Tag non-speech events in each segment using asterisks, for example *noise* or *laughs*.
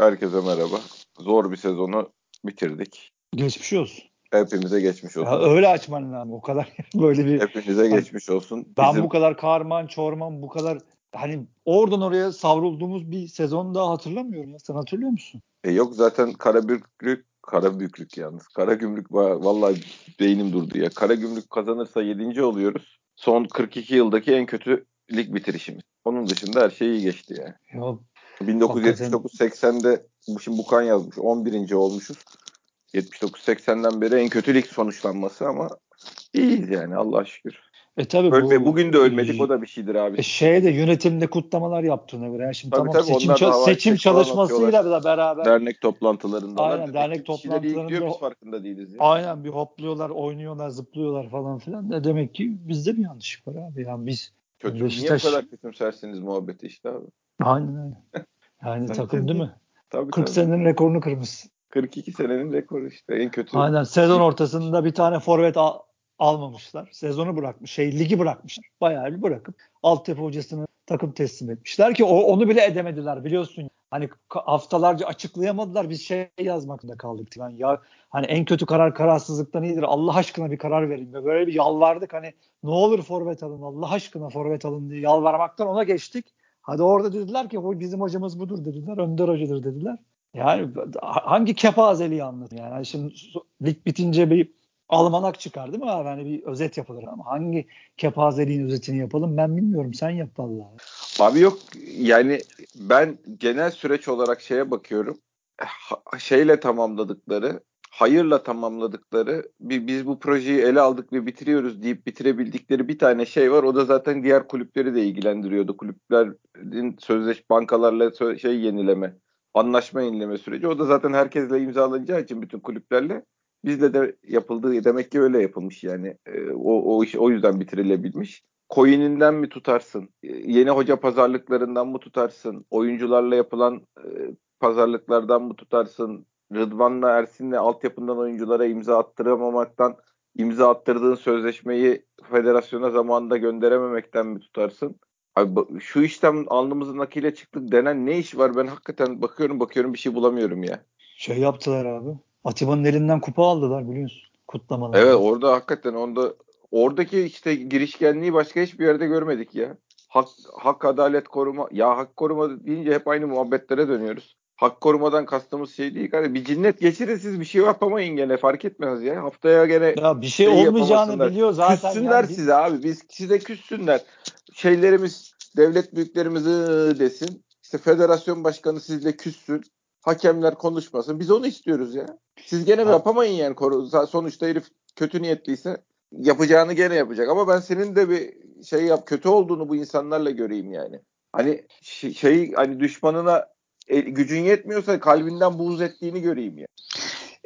Herkese merhaba. Zor bir sezonu bitirdik. Geçmiş olsun. Hepimize geçmiş olsun. Ya öyle açman lazım. O kadar *laughs* böyle bir... Hepinize geçmiş olsun. Ben Bizim... bu kadar karman, çorman, bu kadar hani oradan oraya savrulduğumuz bir sezon daha hatırlamıyorum ya. Sen hatırlıyor musun? E yok zaten kara büyüklük, kara büyüklük yalnız. Kara gümrük vallahi beynim durdu ya. Kara gümrük kazanırsa 7. oluyoruz. Son 42 yıldaki en kötü lig bitirişimiz. Onun dışında her şey iyi geçti yani. Yok 1979-80'de şimdi Bukan yazmış 11. olmuşuz. 79-80'den beri en kötü lig sonuçlanması ama iyiyiz yani Allah şükür. E tabii Ölme, bu, bugün de ölmedik o da bir şeydir abi. E şeyde yönetimde kutlamalar yaptığına göre. Yani şimdi tabii, tamam tabii, seçim, ça- seçim çalışmasıyla da beraber. Dernek toplantılarında. Aynen dernek toplantılarında. Biz farkında değiliz. Yani. Aynen bir hopluyorlar, oynuyorlar, zıplıyorlar falan filan. Ne demek ki bizde bir yanlışlık var abi. Yani biz Kötü, Beşiktaş... Niye bu kadar kötümsersiniz muhabbeti işte abi. Aynen öyle. Yani takım değil mi? Tabii, 40 tabii. senenin rekorunu kırmışsın. 42 senenin rekoru işte en kötü. Aynen sezon ortasında bir tane forvet al, almamışlar. Sezonu bırakmış. Şey ligi bırakmışlar. Bayağı bir bırakıp altyapı hocasını takım teslim etmişler ki o, onu bile edemediler biliyorsun. Hani haftalarca açıklayamadılar. Biz şey yazmakta kaldık. Yani ya hani en kötü karar kararsızlıktan iyidir. Allah aşkına bir karar verin. Böyle bir yalvardık hani ne olur forvet alın. Allah aşkına forvet alın diye yalvarmaktan ona geçtik. Hadi orada dediler ki bizim hocamız budur dediler. Önder hocadır dediler. Yani hangi kepazeliği anlatın yani. yani şimdi lig bitince bir almanak çıkar değil mi abi? Hani bir özet yapılır ama hangi kepazeliğin özetini yapalım ben bilmiyorum. Sen yap vallahi. Abi yok yani ben genel süreç olarak şeye bakıyorum. Şeyle tamamladıkları hayırla tamamladıkları bir, biz bu projeyi ele aldık ve bitiriyoruz deyip bitirebildikleri bir tane şey var. O da zaten diğer kulüpleri de ilgilendiriyordu. Kulüplerin sözleş bankalarla şey yenileme, anlaşma yenileme süreci. O da zaten herkesle imzalanacağı için bütün kulüplerle bizde de yapıldığı demek ki öyle yapılmış yani. E, o, o iş o yüzden bitirilebilmiş. Coin'inden mi tutarsın? E, yeni hoca pazarlıklarından mı tutarsın? Oyuncularla yapılan e, pazarlıklardan mı tutarsın? Rıdvan'la Ersin'le altyapından oyunculara imza attıramamaktan imza attırdığın sözleşmeyi federasyona zamanında gönderememekten mi tutarsın? Abi şu işten alnımızın akıyla çıktık denen ne iş var? Ben hakikaten bakıyorum bakıyorum bir şey bulamıyorum ya. Şey yaptılar abi. Atiba'nın elinden kupa aldılar biliyorsun. Kutlamalar. Evet orada hakikaten onda oradaki işte girişkenliği başka hiçbir yerde görmedik ya. Hak, hak adalet koruma ya hak koruma deyince hep aynı muhabbetlere dönüyoruz hak korumadan kastımız şey değil. Yani bir cinnet geçirin siz bir şey yapamayın gene fark etmez ya. Haftaya gene ya bir şey, şey olmayacağını biliyor zaten. Küssünler yani. size abi. Biz size küssünler. Şeylerimiz devlet büyüklerimiz desin. İşte federasyon başkanı sizle küssün. Hakemler konuşmasın. Biz onu istiyoruz ya. Siz gene ha. yapamayın yani. Sonuçta herif kötü niyetliyse yapacağını gene yapacak. Ama ben senin de bir şey yap kötü olduğunu bu insanlarla göreyim yani. Hani şey hani düşmanına e, gücün yetmiyorsa kalbinden buğz ettiğini göreyim ya.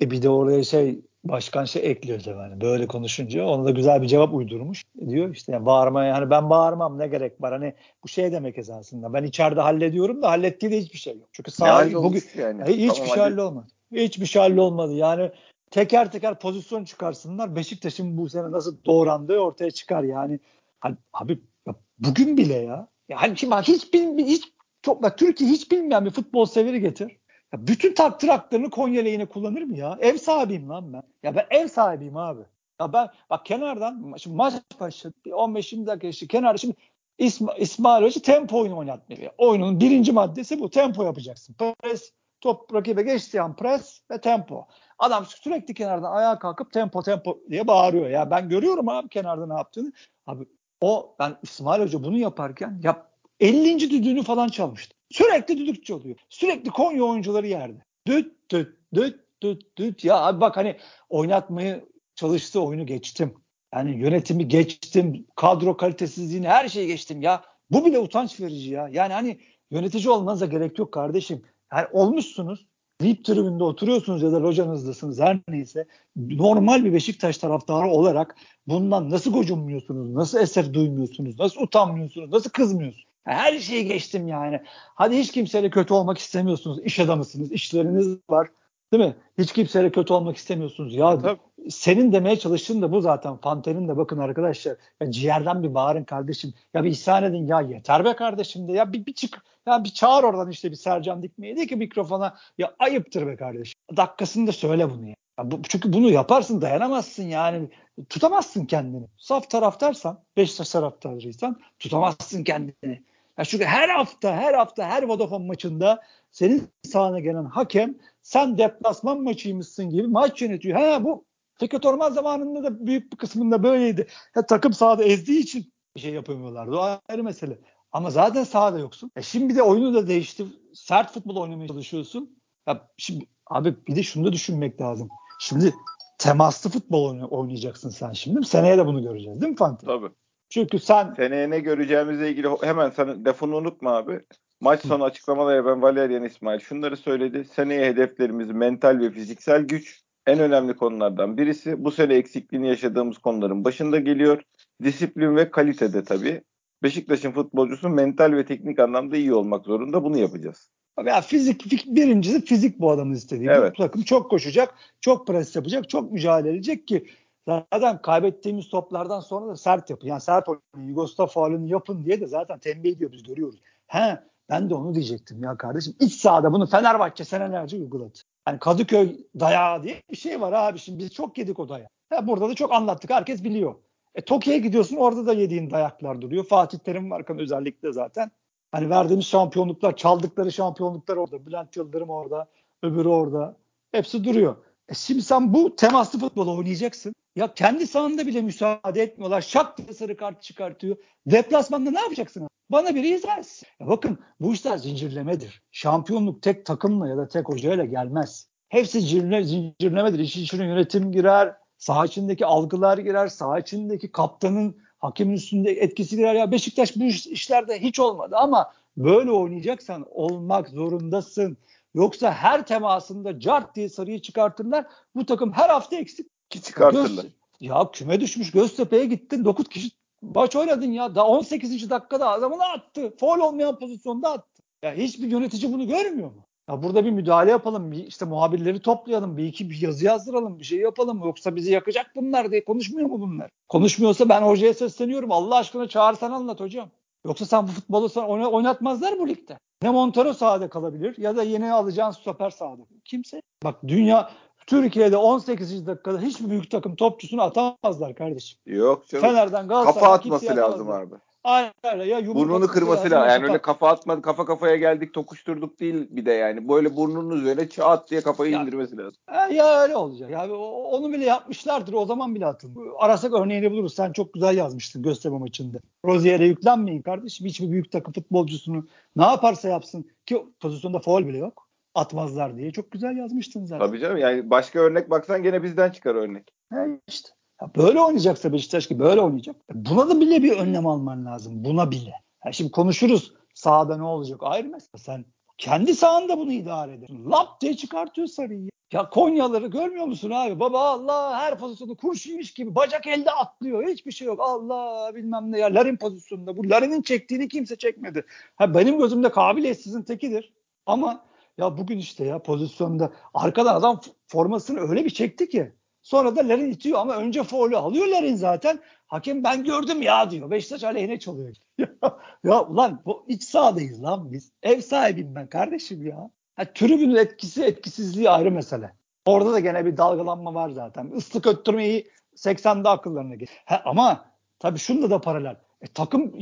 E bir de oraya şey başkan şey ekliyor hani böyle konuşunca ona da güzel bir cevap uydurmuş. Diyor işte yani bağırmaya hani ben bağırmam ne gerek var hani bu şey demek esasında ben içeride hallediyorum da hallettiği de hiçbir şey yok. Çünkü sağ bugün yani. hiçbir tamam, şey hallolmadı. Hiçbir şey hallolmadı. Yani teker teker pozisyon çıkarsınlar. Beşiktaş'ın bu sene nasıl doğrandığı ortaya çıkar yani. Hani, abi ya bugün bile ya. Yani şimdi hiç, hiç çok bak Türkiye hiç bilmeyen bir futbol severi getir. Ya bütün takdir haklarını Konya lehine kullanır mı ya? Ev sahibiyim lan ben. Ya ben ev sahibiyim abi. Ya ben bak kenardan şimdi maç başladı. 15-20 dakika işte kenarda şimdi İsma, İsmail Hoca tempo oyunu oynatmıyor. Oyunun birinci maddesi bu. Tempo yapacaksın. Pres, top rakibe geçtiği an pres ve tempo. Adam sürekli kenardan ayağa kalkıp tempo tempo diye bağırıyor. Ya ben görüyorum abi kenarda ne yaptığını. Abi o ben İsmail Hoca bunu yaparken yap 50. düdüğünü falan çalmıştı. Sürekli düdük çalıyor. Sürekli Konya oyuncuları yerde. Düt düt düt düt düt. Ya abi bak hani oynatmayı çalıştığı oyunu geçtim. Yani yönetimi geçtim. Kadro kalitesizliğini her şeyi geçtim ya. Bu bile utanç verici ya. Yani hani yönetici olmanıza gerek yok kardeşim. Yani olmuşsunuz. VIP tribünde oturuyorsunuz ya da locanızdasınız her neyse. Normal bir Beşiktaş taraftarı olarak bundan nasıl gocunmuyorsunuz? Nasıl eser duymuyorsunuz? Nasıl utanmıyorsunuz? Nasıl kızmıyorsunuz? Her şeyi geçtim yani. Hadi hiç kimseyle kötü olmak istemiyorsunuz. İş adamısınız, işleriniz var. Değil mi? Hiç kimseyle kötü olmak istemiyorsunuz. Ya Tabii. senin demeye çalıştığın da bu zaten. Fante'nin de bakın arkadaşlar ya ciğerden bir bağırın kardeşim. Ya bir ihsan edin ya yeter be kardeşim de ya bir, bir çık ya bir çağır oradan işte bir Sercan Dikme'yi de ki mikrofona ya ayıptır be kardeşim. Dakikasında söyle bunu ya. ya bu, çünkü bunu yaparsın dayanamazsın yani tutamazsın kendini. Saf taraftarsan Beşiktaş taraftarıysan tutamazsın kendini. Ya çünkü her hafta her hafta her Vodafone maçında senin sahana gelen hakem sen deplasman maçıymışsın gibi maç yönetiyor. Ha bu Fikret Orman zamanında da büyük bir kısmında böyleydi. Ya, takım sahada ezdiği için bir şey yapamıyorlardı. O ayrı mesele. Ama zaten sahada yoksun. E şimdi de oyunu da değişti. Sert futbol oynamaya çalışıyorsun. Ya şimdi abi bir de şunu da düşünmek lazım. Şimdi temaslı futbol oynayacaksın sen şimdi. Seneye de bunu göreceğiz değil mi Fante? Tabii. Çünkü sen seneye ne göreceğimizle ilgili hemen sen lafını unutma abi. Maç sonu açıklamalarda ben Valerian İsmail şunları söyledi. Seneye hedeflerimiz mental ve fiziksel güç en önemli konulardan birisi. Bu sene eksikliğini yaşadığımız konuların başında geliyor. Disiplin ve kalitede tabii. Beşiktaş'ın futbolcusu mental ve teknik anlamda iyi olmak zorunda. Bunu yapacağız. Ya fizik birincisi fizik bu adamın istediği. Evet. Bu takım çok koşacak, çok pres yapacak, çok mücadele edecek ki zaten kaybettiğimiz toplardan sonra da sert yapın. Yani sert oynayın, Yugoslav faulünü yapın diye de zaten tembih ediyor biz görüyoruz. He ben de onu diyecektim ya kardeşim. İç sahada bunu Fenerbahçe senelerce uyguladı. Yani Kadıköy dayağı diye bir şey var abi. Şimdi biz çok yedik o dayağı. Ya burada da çok anlattık. Herkes biliyor. E Tokyo'ya gidiyorsun orada da yediğin dayaklar duruyor. Fatih Terim varken özellikle zaten. Hani verdiğimiz şampiyonluklar, çaldıkları şampiyonluklar orada. Bülent Yıldırım orada, öbürü orada. Hepsi duruyor. E şimdi sen bu temaslı futbolu oynayacaksın. Ya kendi sahanda bile müsaade etmiyorlar. Şak diye sarı kart çıkartıyor. Deplasmanda ne yapacaksın? Bana bir izah. Ya bakın bu işler zincirlemedir. Şampiyonluk tek takımla ya da tek hocayla gelmez. Hepsi zincirle, zincirlemedir. İşin içine yönetim girer, saha içindeki algılar girer, saha içindeki kaptanın hakemin üstünde etkisi girer. Ya Beşiktaş bu işlerde hiç olmadı ama böyle oynayacaksan olmak zorundasın. Yoksa her temasında cart diye sarıyı çıkartırlar. Bu takım her hafta eksik. Ki çıkartırlar. Göz, ya küme düşmüş Göztepe'ye gittin 9 kişi maç oynadın ya. Daha 18. dakikada adamını attı. Foul olmayan pozisyonda attı. Ya hiçbir yönetici bunu görmüyor mu? Ya burada bir müdahale yapalım. Bir işte muhabirleri toplayalım. Bir iki bir yazı yazdıralım. Bir şey yapalım. Yoksa bizi yakacak bunlar diye konuşmuyor mu bunlar? Konuşmuyorsa ben hocaya sesleniyorum. Allah aşkına çağırsan anlat hocam. Yoksa sen bu futbolu oynatmazlar bu ligde. Ne Montero sahada kalabilir ya da yeni alacağın stoper sahada. Kimse. Bak dünya Türkiye'de 18. dakikada hiçbir büyük takım topçusunu atamazlar kardeşim. Yok canım. Fener'den Galatasaray'dan kafa atması lazım abi. Aynen öyle. Ya Burnunu kırması lazım. Yani öyle kafa atmadı, kafa kafaya geldik, tokuşturduk değil bir de yani. Böyle burnunun üzerine çat diye kafayı ya, indirmesi lazım. Ya öyle olacak. Ya onu bile yapmışlardır. O zaman bile atın. Arasak örneğini buluruz. Sen çok güzel yazmıştın gösterme maçında. Rozier'e yüklenmeyin kardeşim. Hiçbir büyük takım futbolcusunu ne yaparsa yapsın ki pozisyonda foul bile yok atmazlar diye çok güzel yazmıştın zaten. Tabii canım yani başka örnek baksan gene bizden çıkar örnek. He işte. Ya böyle oynayacaksa Beşiktaş ki böyle oynayacak. Buna da bile bir önlem alman lazım. Buna bile. Ya şimdi konuşuruz sahada ne olacak ayrı mesele. Sen kendi sahanda bunu idare edersin. Lap diye çıkartıyor sarıyı. Ya Konyaları görmüyor musun abi? Baba Allah her pozisyonu kurşuymuş gibi bacak elde atlıyor. Hiçbir şey yok. Allah bilmem ne ya. Larin pozisyonunda. Bu Larin'in çektiğini kimse çekmedi. Ha, benim gözümde kabiliyetsizin tekidir. Ama ya bugün işte ya pozisyonda arkadan adam formasını öyle bir çekti ki. Sonra da Larin itiyor ama önce faulü alıyor Larin zaten. Hakem ben gördüm ya diyor. Beşiktaş aleyhine çalıyor. *laughs* ya, ulan bu iç sahadayız lan biz. Ev sahibiyim ben kardeşim ya. Ha, tribünün etkisi etkisizliği ayrı mesele. Orada da gene bir dalgalanma var zaten. Islık öttürmeyi 80'de akıllarına gelir. Ama tabii şunda da paralel. E, takım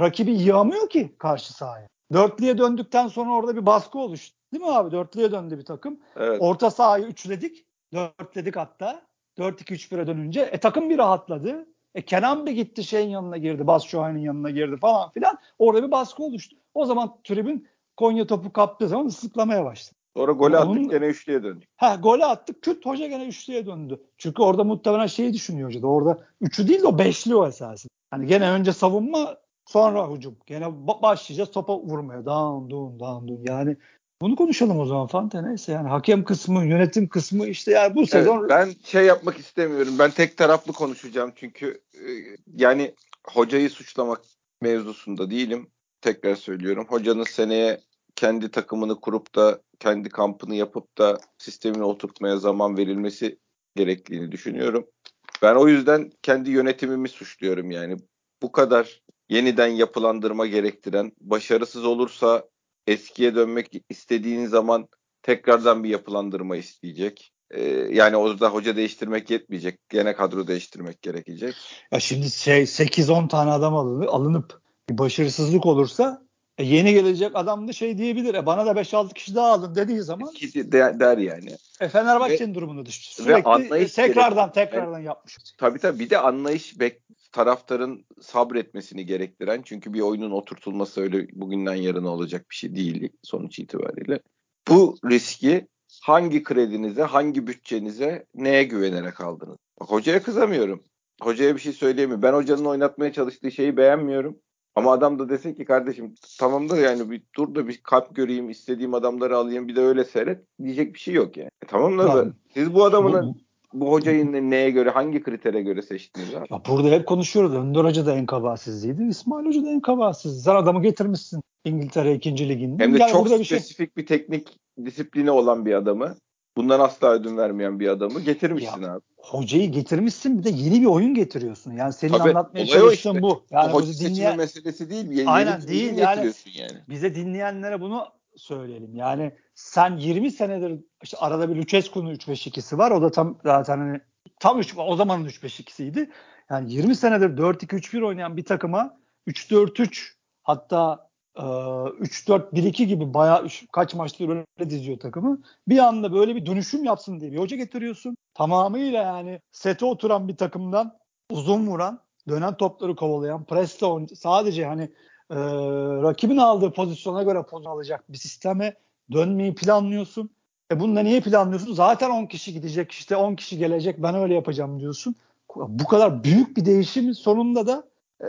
rakibi yığamıyor ki karşı sahaya. Dörtlüye döndükten sonra orada bir baskı oluştu. Değil mi abi? Dörtlüye döndü bir takım. Evet. Orta sahayı üçledik. Dörtledik hatta. 4-2-3-1'e dönünce. E takım bir rahatladı. E Kenan bir gitti şeyin yanına girdi. Bas Şuay'ın yanına girdi falan filan. Orada bir baskı oluştu. O zaman tribün Konya topu kaptığı zaman ıslıklamaya başladı. Sonra golü attık Onun, gene üçlüye döndük. Ha golü attık küt hoca gene üçlüye döndü. Çünkü orada muhtemelen şeyi düşünüyor hoca da orada üçü değil de o beşli o esasında. Hani gene önce savunma sonra hücum. Gene başlayacağız topa vurmaya. Down, down, down. Yani bunu konuşalım o zaman Fante neyse yani hakem kısmı, yönetim kısmı işte yani bu sezon evet, ben şey yapmak istemiyorum. Ben tek taraflı konuşacağım çünkü e, yani hocayı suçlamak mevzusunda değilim. Tekrar söylüyorum. Hocanın seneye kendi takımını kurup da kendi kampını yapıp da sistemini oturtmaya zaman verilmesi gerektiğini düşünüyorum. Ben o yüzden kendi yönetimimi suçluyorum yani. Bu kadar yeniden yapılandırma gerektiren, başarısız olursa eskiye dönmek istediğin zaman tekrardan bir yapılandırma isteyecek. Ee, yani o da hoca değiştirmek yetmeyecek. Gene kadro değiştirmek gerekecek. Ya şimdi şey 8-10 tane adam alınıp bir başarısızlık olursa e, yeni gelecek adam da şey diyebilir. E, bana da 5-6 kişi daha aldın dediği zaman der, der yani. E, Fenerbahçe'nin durumunda düştü. Sürekli ve tekrardan tekrardan yapmış. Tabii tabii bir de anlayış bek taraftarın sabretmesini gerektiren çünkü bir oyunun oturtulması öyle bugünden yarına olacak bir şey değil sonuç itibariyle. Bu riski hangi kredinize, hangi bütçenize, neye güvenerek aldınız? Bak hocaya kızamıyorum. Hocaya bir şey söyleyemiyorum. Ben hocanın oynatmaya çalıştığı şeyi beğenmiyorum. Ama adam da desin ki kardeşim tamam da yani bir dur da bir kalp göreyim, istediğim adamları alayım bir de öyle seyret diyecek bir şey yok yani. E, tamam da tamam. siz bu adamın bu, hocayı neye göre, hangi kritere göre seçtiniz abi? Ya burada hep konuşuyoruz. Önder Hoca da en kabahsizliydi. İsmail Hoca da en kabahsiz. Sen adamı getirmişsin İngiltere 2. liginde. Hem de yani çok spesifik bir, şey... bir teknik disiplini olan bir adamı bundan asla ödün vermeyen bir adamı getirmişsin ya, abi. Hocayı getirmişsin bir de yeni bir oyun getiriyorsun. Yani senin Tabii, anlatmaya çalıştığın işte. bu. Yani hoca dinleyen... seçimi meselesi değil. Yeni, Aynen yeni değil yani, yani. Bize dinleyenlere bunu söyleyelim. Yani sen 20 senedir işte arada bir Lucescu'nun 3-5-2'si var. O da tam zaten hani tam 3 o zamanın 3-5-2'siydi. Yani 20 senedir 4-2-3-1 oynayan bir takıma 3-4-3 hatta 3-4-1-2 gibi bayağı kaç maçtır böyle diziyor takımı. Bir anda böyle bir dönüşüm yapsın diye bir hoca getiriyorsun. Tamamıyla yani sete oturan bir takımdan uzun vuran, dönen topları kovalayan, presle sadece hani e, rakibin aldığı pozisyona göre pozisyon alacak bir sisteme dönmeyi planlıyorsun. E bunu da niye planlıyorsun? Zaten 10 kişi gidecek işte 10 kişi gelecek ben öyle yapacağım diyorsun. Bu kadar büyük bir değişimin sonunda da e,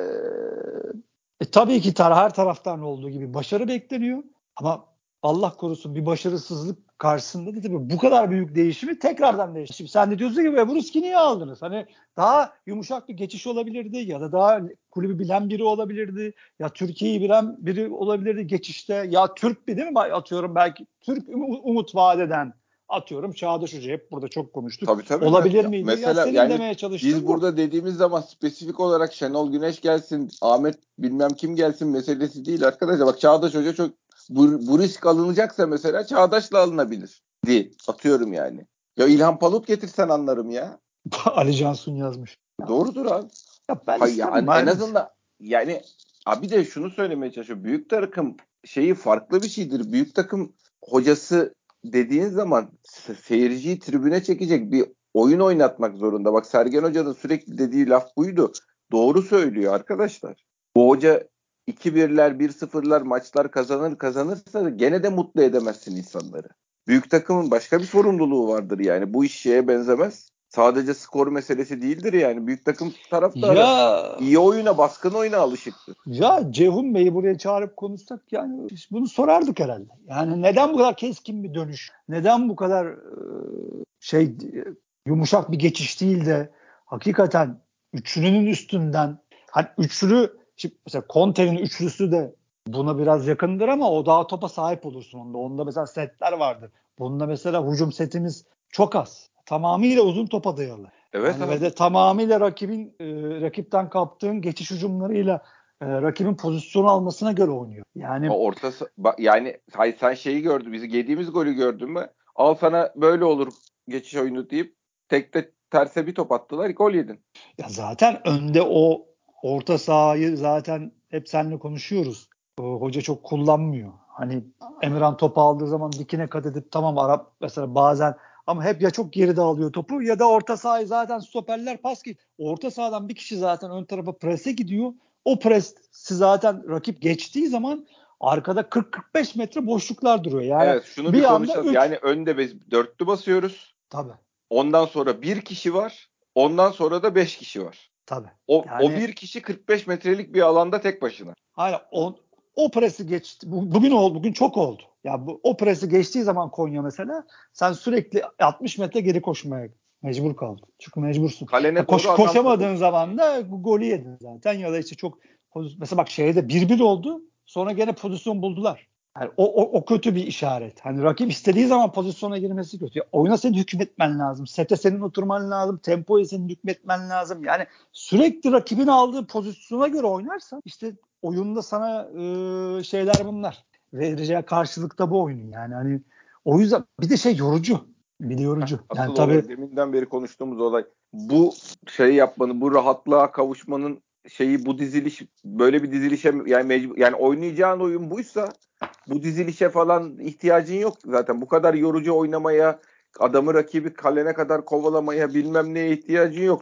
e, tabii ki tar her taraftan olduğu gibi başarı bekleniyor ama Allah korusun bir başarısızlık karşısında da tabii bu kadar büyük değişimi tekrardan değişti. Sen de diyorsun ki Bruski niye aldınız? Hani daha yumuşak bir geçiş olabilirdi ya da daha kulübü bilen biri olabilirdi. Ya Türkiye'yi bilen biri olabilirdi geçişte. Ya Türk bir değil mi? Atıyorum belki Türk umut vadeden atıyorum Çağdaş Hoca hep burada çok konuştuk. Tabii, tabii, Olabilir miydi? Mesela ya yani demeye biz bu. burada dediğimiz zaman spesifik olarak Şenol Güneş gelsin, Ahmet bilmem kim gelsin meselesi değil arkadaşlar. Bak Çağdaş Hoca çok bu, bu risk alınacaksa mesela Çağdaş'la alınabilir. Değil. Atıyorum yani. Ya İlhan Palut getirsen anlarım ya. *laughs* Ali Cansun yazmış. Doğrudur abi. Ya ben Hayır, yani en azından yani abi de şunu söylemeye çalışıyorum. Büyük takım şeyi farklı bir şeydir. Büyük takım hocası dediğin zaman seyirciyi tribüne çekecek bir oyun oynatmak zorunda. Bak Sergen Hoca'nın sürekli dediği laf buydu. Doğru söylüyor arkadaşlar. Bu hoca 2-1'ler, 1-0'lar maçlar kazanır kazanırsa gene de mutlu edemezsin insanları. Büyük takımın başka bir sorumluluğu vardır yani. Bu iş şeye benzemez. Sadece skor meselesi değildir yani. Büyük takım taraftarı ya, iyi oyuna, baskın oyuna alışıktır. Ya Ceyhun Bey'i buraya çağırıp konuşsak yani bunu sorardık herhalde. Yani neden bu kadar keskin bir dönüş? Neden bu kadar şey yumuşak bir geçiş değil de hakikaten üçlünün üstünden hani üçlü Şimdi mesela Conte'nin üçlüsü de buna biraz yakındır ama o daha topa sahip olursun onda. Onda mesela setler vardır. Bunda mesela hücum setimiz çok az. Tamamıyla uzun topa dayalı. Evet. Yani ve de tamamıyla rakibin e, rakipten kaptığın geçiş hücumlarıyla e, rakibin pozisyon almasına göre oynuyor. Yani o ortası yani hay sen şeyi gördün. Bizi yediğimiz golü gördün mü? Al sana böyle olur geçiş oyunu deyip tekte terse bir top attılar gol yedin. Ya zaten önde o orta sahayı zaten hep seninle konuşuyoruz. Hoca çok kullanmıyor. Hani Emirhan topu aldığı zaman dikine kat edip tamam Arap mesela bazen ama hep ya çok geride alıyor topu ya da orta sahayı zaten stoperler pas ki orta sahadan bir kişi zaten ön tarafa prese gidiyor. O presi zaten rakip geçtiği zaman arkada 40-45 metre boşluklar duruyor. Yani evet şunu bir, bir konuşalım. Üç... Yani önde biz dörtlü basıyoruz. Tabii. Ondan sonra bir kişi var. Ondan sonra da beş kişi var. Tabii. O, yani, o bir kişi 45 metrelik bir alanda tek başına. Hayır o, o presi geçti. Bugün oldu. Bugün çok oldu. Ya bu, o presi geçtiği zaman Konya mesela sen sürekli 60 metre geri koşmaya mecbur kaldın. Çünkü mecbursun. Kalene koş, koşamadığın zaman da golü yedin zaten ya da işte çok mesela bak şeyde 1-1 oldu. Sonra gene pozisyon buldular. Yani o, o, o kötü bir işaret. Hani rakip istediği zaman pozisyona girmesi kötü. Oyuna senin hükmetmen lazım. Sete senin oturman lazım. Tempoya senin hükmetmen lazım. Yani sürekli rakibin aldığı pozisyona göre oynarsan işte oyunda sana e, şeyler bunlar. Vereceği karşılıkta bu oyunun yani. Hani o yüzden bir de şey yorucu. Bir de yorucu. Asıl yani tabii deminden beri konuştuğumuz olay bu şey yapmanın, bu rahatlığa kavuşmanın şeyi bu diziliş böyle bir dizilişe yani mecbur yani oynayacağın oyun buysa bu dizilişe falan ihtiyacın yok zaten. Bu kadar yorucu oynamaya, adamı rakibi kalene kadar kovalamaya bilmem neye ihtiyacın yok.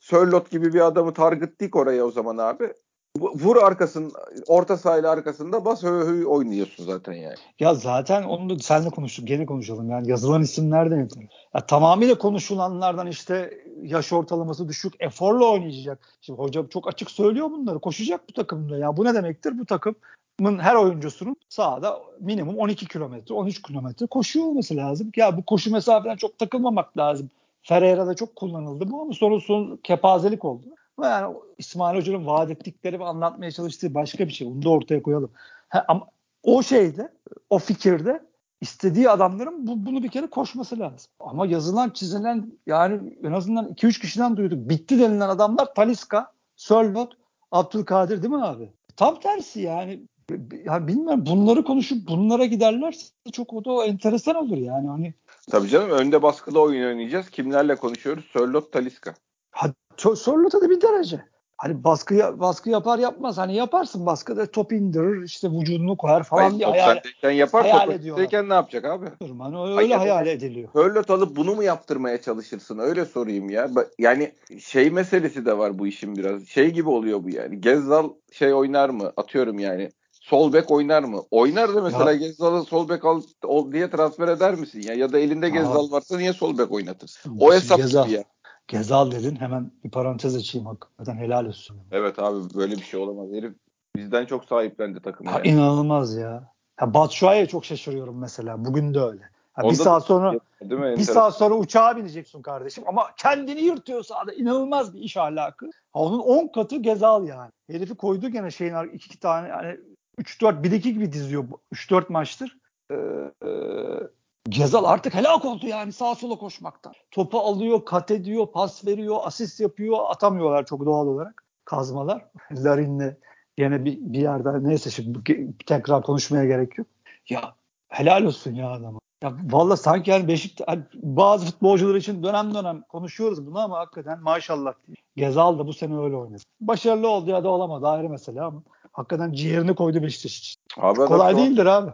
Sörlot gibi bir adamı targettik oraya o zaman abi. Vur arkasın, orta sahayla arkasında bas hö hö oynuyorsun zaten yani. Ya zaten onu da seninle konuştuk, gene konuşalım. Yani yazılan isimlerden. Ya tamamıyla konuşulanlardan işte yaş ortalaması düşük, eforla oynayacak. Şimdi hoca çok açık söylüyor bunları. Koşacak bu takımda. Ya bu ne demektir? Bu takım her oyuncusunun sahada minimum 12 kilometre, 13 kilometre koşuyor olması lazım. Ya bu koşu mesafeden çok takılmamak lazım. Ferreira'da çok kullanıldı bu ama sonra son kepazelik oldu. Yani İsmail Hoca'nın vaat ettikleri ve anlatmaya çalıştığı başka bir şey. Bunu da ortaya koyalım. Ha, ama o şeyde, o fikirde istediği adamların bu, bunu bir kere koşması lazım. Ama yazılan, çizilen yani en azından 2-3 kişiden duyduk. Bitti denilen adamlar Taliska, Sölvot, Abdülkadir değil mi abi? Tam tersi yani yani bilmiyorum bunları konuşup bunlara giderlerse çok o da enteresan olur yani. Hani Tabii canım önde baskılı oyun oynayacağız. Kimlerle konuşuyoruz? Sörlot, Taliska. Ha, Sörlot'a da bir derece. Hani baskı baskı yapar yapmaz. Hani yaparsın baskıda top indirir işte vücudunu koyar falan Hayır, diye hayal, sen yapar, hayal ediyorlar. ne yapacak abi? Hani öyle Hayır, hayal ediliyor. Sörlot alıp bunu mu yaptırmaya çalışırsın? Öyle sorayım ya. Yani şey meselesi de var bu işin biraz. Şey gibi oluyor bu yani. Gezzal şey oynar mı? Atıyorum yani sol bek oynar mı? Oynar da mesela. Gezzal'ı sol bek al, ol diye transfer eder misin ya? Ya da elinde Gezzal varsa niye sol bek oynatırsın? O hesap Gezal, ya. Gezal dedin hemen bir parantez açayım hakikaten helal olsun. Evet abi böyle bir şey olamaz. Herif bizden çok sahiplendi takımı. Ha, yani. İnanılmaz ya. ya Batshuayi'ye çok şaşırıyorum mesela. Bugün de öyle. Ha, bir saat sonra değil mi? bir saat sonra uçağa bineceksin kardeşim ama kendini yırtıyor sahada. İnanılmaz bir iş ahlakı. Ha, onun 10 katı Gezal yani. Herifi koydu gene şeyin iki, iki tane yani 3-4 1-2 gibi diziyor 3-4 maçtır. Ee, Gezal artık helak oldu yani sağa sola koşmaktan. Topu alıyor, kat ediyor, pas veriyor, asist yapıyor. Atamıyorlar çok doğal olarak kazmalar. *laughs* Larin'le yine bir, bir yerde neyse şimdi tekrar konuşmaya gerek yok. Ya helal olsun ya adama. Ya valla sanki yani Beşiktaş hani bazı futbolcular için dönem dönem konuşuyoruz bunu ama hakikaten maşallah diye. Gezal da bu sene öyle oynadı. Başarılı oldu ya da olamadı ayrı mesele ama hakikaten ciğerini koydu Beşiktaş için. Abi Kolay değildir abi.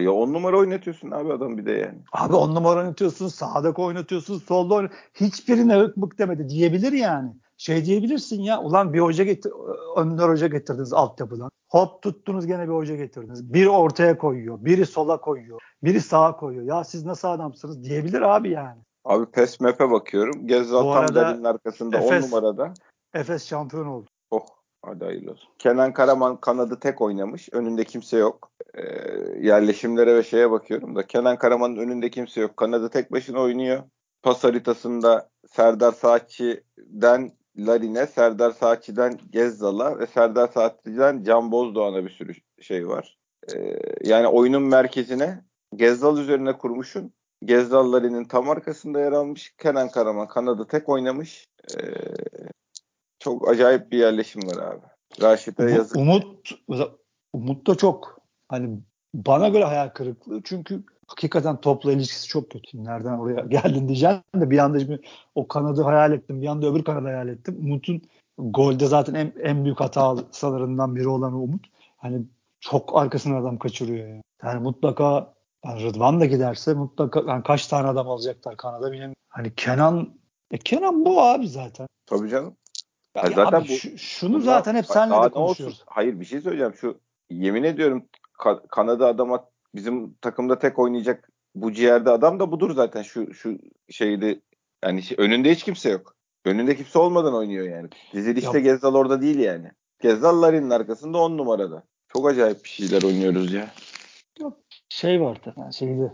Ya on numara oynatıyorsun abi adam bir de yani. Abi on numara oynatıyorsun, sağda oynatıyorsun, solda oynatıyorsun. Hiçbirine ık bık demedi diyebilir yani. Şey diyebilirsin ya ulan bir hoca getir, Önder hoca getirdiniz altyapıdan. Hop tuttunuz gene bir hoca getirdiniz. Biri ortaya koyuyor, biri sola koyuyor, biri sağa koyuyor. Ya siz nasıl adamsınız diyebilir abi yani. Abi PES map'e bakıyorum. Gezzal tam derinin arkasında Efes, 10 numarada. Efes şampiyon oldu. Oh hadi hayırlı olsun. Kenan Karaman kanadı tek oynamış. Önünde kimse yok. Ee, yerleşimlere ve şeye bakıyorum da Kenan Karaman'ın önünde kimse yok. Kanadı tek başına oynuyor. Pas haritasında Serdar Saatçi'den Larin'e, Serdar Saatçi'den Gezzal'a ve Serdar Saatçi'den Can Bozdoğan'a bir sürü şey var. Ee, yani oyunun merkezine Gezzal üzerine kurmuşun. Gezzal Larin'in tam arkasında yer almış. Kenan Karaman kanadı tek oynamış. Ee, çok acayip bir yerleşim var abi. Raşit'e yazık. Umut Umut da çok hani bana göre hayal kırıklığı çünkü hakikaten topla ilişkisi çok kötü. Nereden oraya *laughs* geldin diyeceğim de bir anda şimdi o kanadı hayal ettim. Bir anda öbür kanadı hayal ettim. Umut'un golde zaten en, en büyük hatalarından biri olan Umut. Hani çok arkasına adam kaçırıyor yani. Yani mutlaka yani Rıdvan da giderse mutlaka yani kaç tane adam alacaklar Kanada bilmiyorum. Hani Kenan e Kenan bu abi zaten. Tabii canım. Ya, zaten abi, bu, şu, şunu zaten hep senle de konuşuyoruz. Olsun. Hayır bir şey söyleyeceğim. Şu yemin ediyorum ka- Kanada adama bizim takımda tek oynayacak bu ciğerde adam da budur zaten şu şu şeyde yani şey, önünde hiç kimse yok. Önünde kimse olmadan oynuyor yani. Dizilişte Gezzal orada değil yani. Gezzal Larin'in arkasında on numarada. Çok acayip bir şeyler oynuyoruz ya. Yok şey var yani şeyde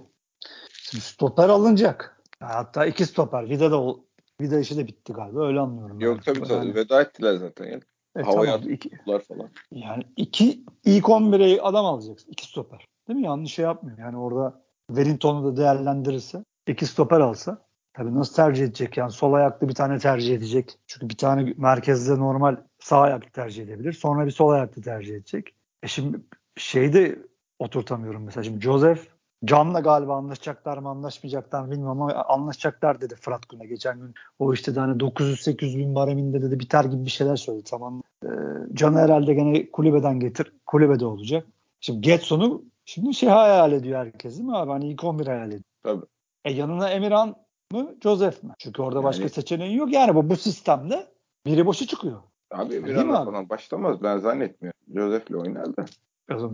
stoper alınacak. Hatta iki stoper. Vida da Vida işi de bitti galiba. Öyle anlıyorum. Yok tabii tabii. Yani. Veda ettiler zaten. E, Hava tamam, iki, falan. Yani iki ilk 11'e adam alacaksın. iki stoper. Değil mi? Yanlış şey yapmıyor. Yani orada Wellington'u da değerlendirirse iki stoper alsa tabii nasıl tercih edecek? Yani sol ayaklı bir tane tercih edecek. Çünkü bir tane merkezde normal sağ ayaklı tercih edebilir. Sonra bir sol ayaklı tercih edecek. E şimdi şeyde oturtamıyorum mesela. Şimdi Joseph Can'la galiba anlaşacaklar mı anlaşmayacaklar mı bilmiyorum ama anlaşacaklar dedi Fırat Gün'e geçen gün. O işte de hani 900-800 bin bareminde dedi biter gibi bir şeyler söyledi. Tamam. Ee, Can'ı herhalde gene kulübeden getir. Kulübede olacak. Şimdi Getson'u şimdi şey hayal ediyor herkes değil mi abi? Hani ilk 11 hayal ediyor. Tabii. E yanına Emirhan mı Joseph mi? Çünkü orada yani, başka seçeneği yok. Yani bu, bu sistemde biri boşu çıkıyor. Abi Emirhan'la falan başlamaz. Ben zannetmiyorum. Joseph'le oynar da.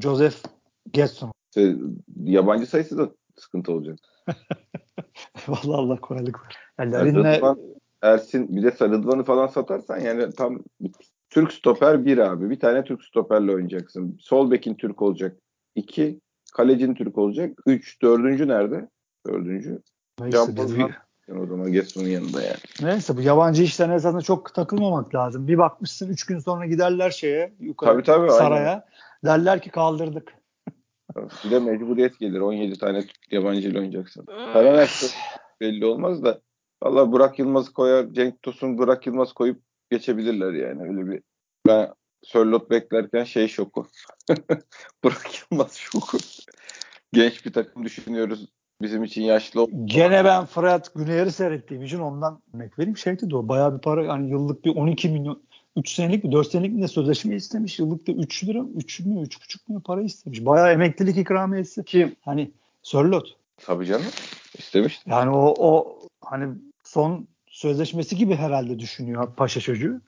Joseph Getson işte yabancı sayısı da sıkıntı olacak. *laughs* Vallahi Allah kolaylık ver. Yani Ersin bir de Rıdvan'ı falan satarsan yani tam Türk stoper bir abi. Bir tane Türk stoperle oynayacaksın. Sol bekin Türk olacak. İki. Kalecin Türk olacak. Üç. Dördüncü nerede? Dördüncü. Neyse, yani o zaman Gesson'un yanında yani. Neyse bu yabancı işlerine zaten çok takılmamak lazım. Bir bakmışsın üç gün sonra giderler şeye yukarı tabii, tabii, saraya. Aynen. Derler ki kaldırdık. Bir de mecburiyet gelir. 17 tane yabancı ile oynayacaksın. Belli olmaz da valla Burak Yılmaz koyar, Cenk Tosun Burak Yılmaz koyup geçebilirler yani. Öyle bir ben Sörlot beklerken şey şoku. *laughs* Burak Yılmaz şoku. Genç bir takım düşünüyoruz. Bizim için yaşlı. Gene ben Fırat Güneyer'i seyrettiğim için ondan örnek vereyim. Şeydi de o bayağı bir para hani yıllık bir 12 milyon 3 senelik mi 4 senelik mi de sözleşme istemiş. Yıllıkta 3 lira 3 mü 3,5 milyon para istemiş. Bayağı emeklilik ikramiyesi. Kim? Hani Sörlot. Tabii canım. İstemiş. Yani o, o hani son sözleşmesi gibi herhalde düşünüyor paşa çocuğu.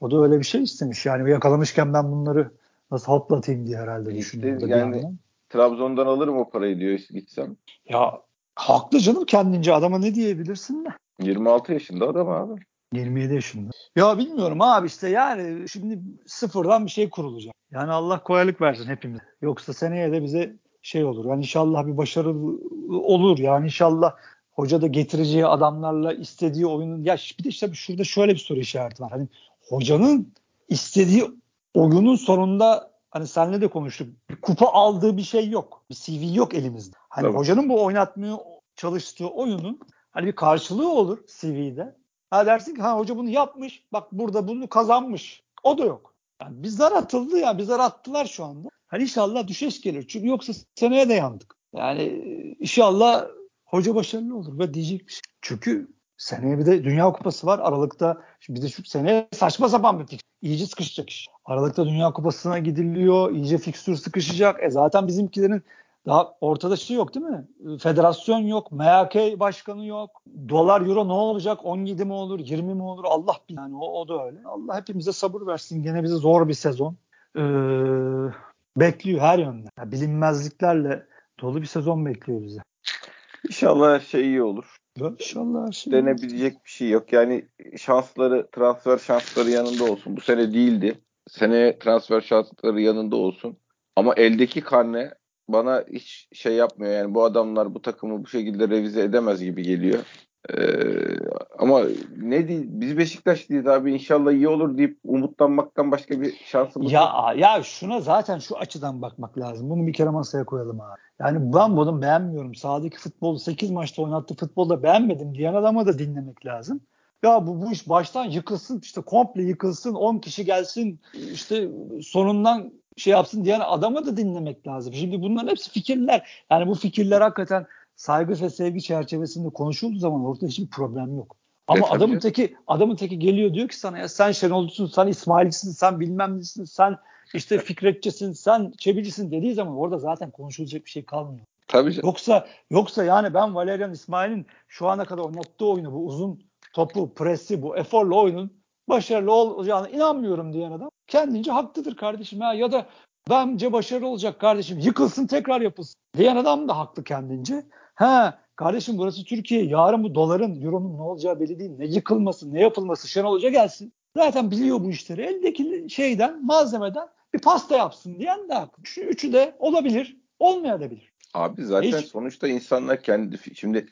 O da öyle bir şey istemiş. Yani yakalamışken ben bunları nasıl hoplatayım diye herhalde düşünüyor. İşte yani Trabzon'dan alırım o parayı diyor gitsem. Ya haklı canım kendince adama ne diyebilirsin de. 26 yaşında adam abi. 27 yaşında. Ya bilmiyorum abi işte yani şimdi sıfırdan bir şey kurulacak. Yani Allah kolaylık versin hepimiz. Yoksa seneye de bize şey olur. Yani inşallah bir başarı olur. Yani inşallah hoca da getireceği adamlarla istediği oyunun ya bir de işte şurada şöyle bir soru işareti var. Hani hocanın istediği oyunun sonunda hani senle de konuştuk. Bir kupa aldığı bir şey yok. Bir CV yok elimizde. Hani Tabii. hocanın bu oynatmıyor çalıştığı oyunun hani bir karşılığı olur CV'de. Ha dersin ki ha hoca bunu yapmış. Bak burada bunu kazanmış. O da yok. Yani bizler atıldı ya. Bizler attılar şu anda. Hani inşallah düşeş gelir. Çünkü yoksa seneye de yandık. Yani inşallah hoca başarılı olur ve diyecek bir şey. Çünkü seneye bir de Dünya Kupası var. Aralıkta bir de şu seneye saçma sapan bir fikstür. İyice sıkışacak iş. Aralıkta Dünya Kupası'na gidiliyor. İyice fikstür sıkışacak. E zaten bizimkilerin daha ortada şey yok değil mi? Federasyon yok, MHK başkanı yok. Dolar euro ne olacak? 17 mi olur, 20 mi olur? Allah bilir. Yani o, o da öyle. Allah hepimize sabır versin. Gene bize zor bir sezon. Ee, bekliyor her yönde. Yani bilinmezliklerle dolu bir sezon bekliyor bize. İnşallah her şey iyi olur. İnşallah her şey Denebilecek bir şey yok. Yani şansları, transfer şansları yanında olsun. Bu sene değildi. Sene transfer şansları yanında olsun. Ama eldeki karne bana hiç şey yapmıyor yani bu adamlar bu takımı bu şekilde revize edemez gibi geliyor. Ee, ama ne değil biz Beşiktaş değiliz abi inşallah iyi olur deyip umutlanmaktan başka bir şansımız ya, yok. Ya şuna zaten şu açıdan bakmak lazım. Bunu bir kere masaya koyalım abi. Yani ben bunu beğenmiyorum. Sahadaki futbolu 8 maçta oynattığı futbolda beğenmedim diyen adamı da dinlemek lazım. Ya bu, bu iş baştan yıkılsın işte komple yıkılsın 10 kişi gelsin işte sonundan şey yapsın diyen adamı da dinlemek lazım. Şimdi bunların hepsi fikirler. Yani bu fikirler hakikaten saygı ve sevgi çerçevesinde konuşulduğu zaman ortada hiçbir problem yok. Ama evet, adamın teki adamın teki geliyor diyor ki sana ya sen Şenolcusun, sen İsmailcisin, sen bilmem nesin, sen işte Fikretçisin, sen Çebilcisin dediği zaman orada zaten konuşulacak bir şey kalmıyor. Tabii canım. Yoksa yoksa yani ben Valerian İsmail'in şu ana kadar oynattığı oyunu bu uzun topu, presi, bu eforlu oyunun başarılı olacağına inanmıyorum diyen adam kendince haklıdır kardeşim ya ya da bence başarılı olacak kardeşim yıkılsın tekrar yapılsın diyen adam da haklı kendince. Ha kardeşim burası Türkiye yarın bu doların euronun ne olacağı belli değil ne yıkılması ne yapılması Şenol Hoca gelsin. Zaten biliyor bu işleri eldeki şeyden malzemeden bir pasta yapsın diyen de haklı. Şu üçü de olabilir olmayabilir. Abi zaten Hiç. sonuçta insanlar kendi şimdi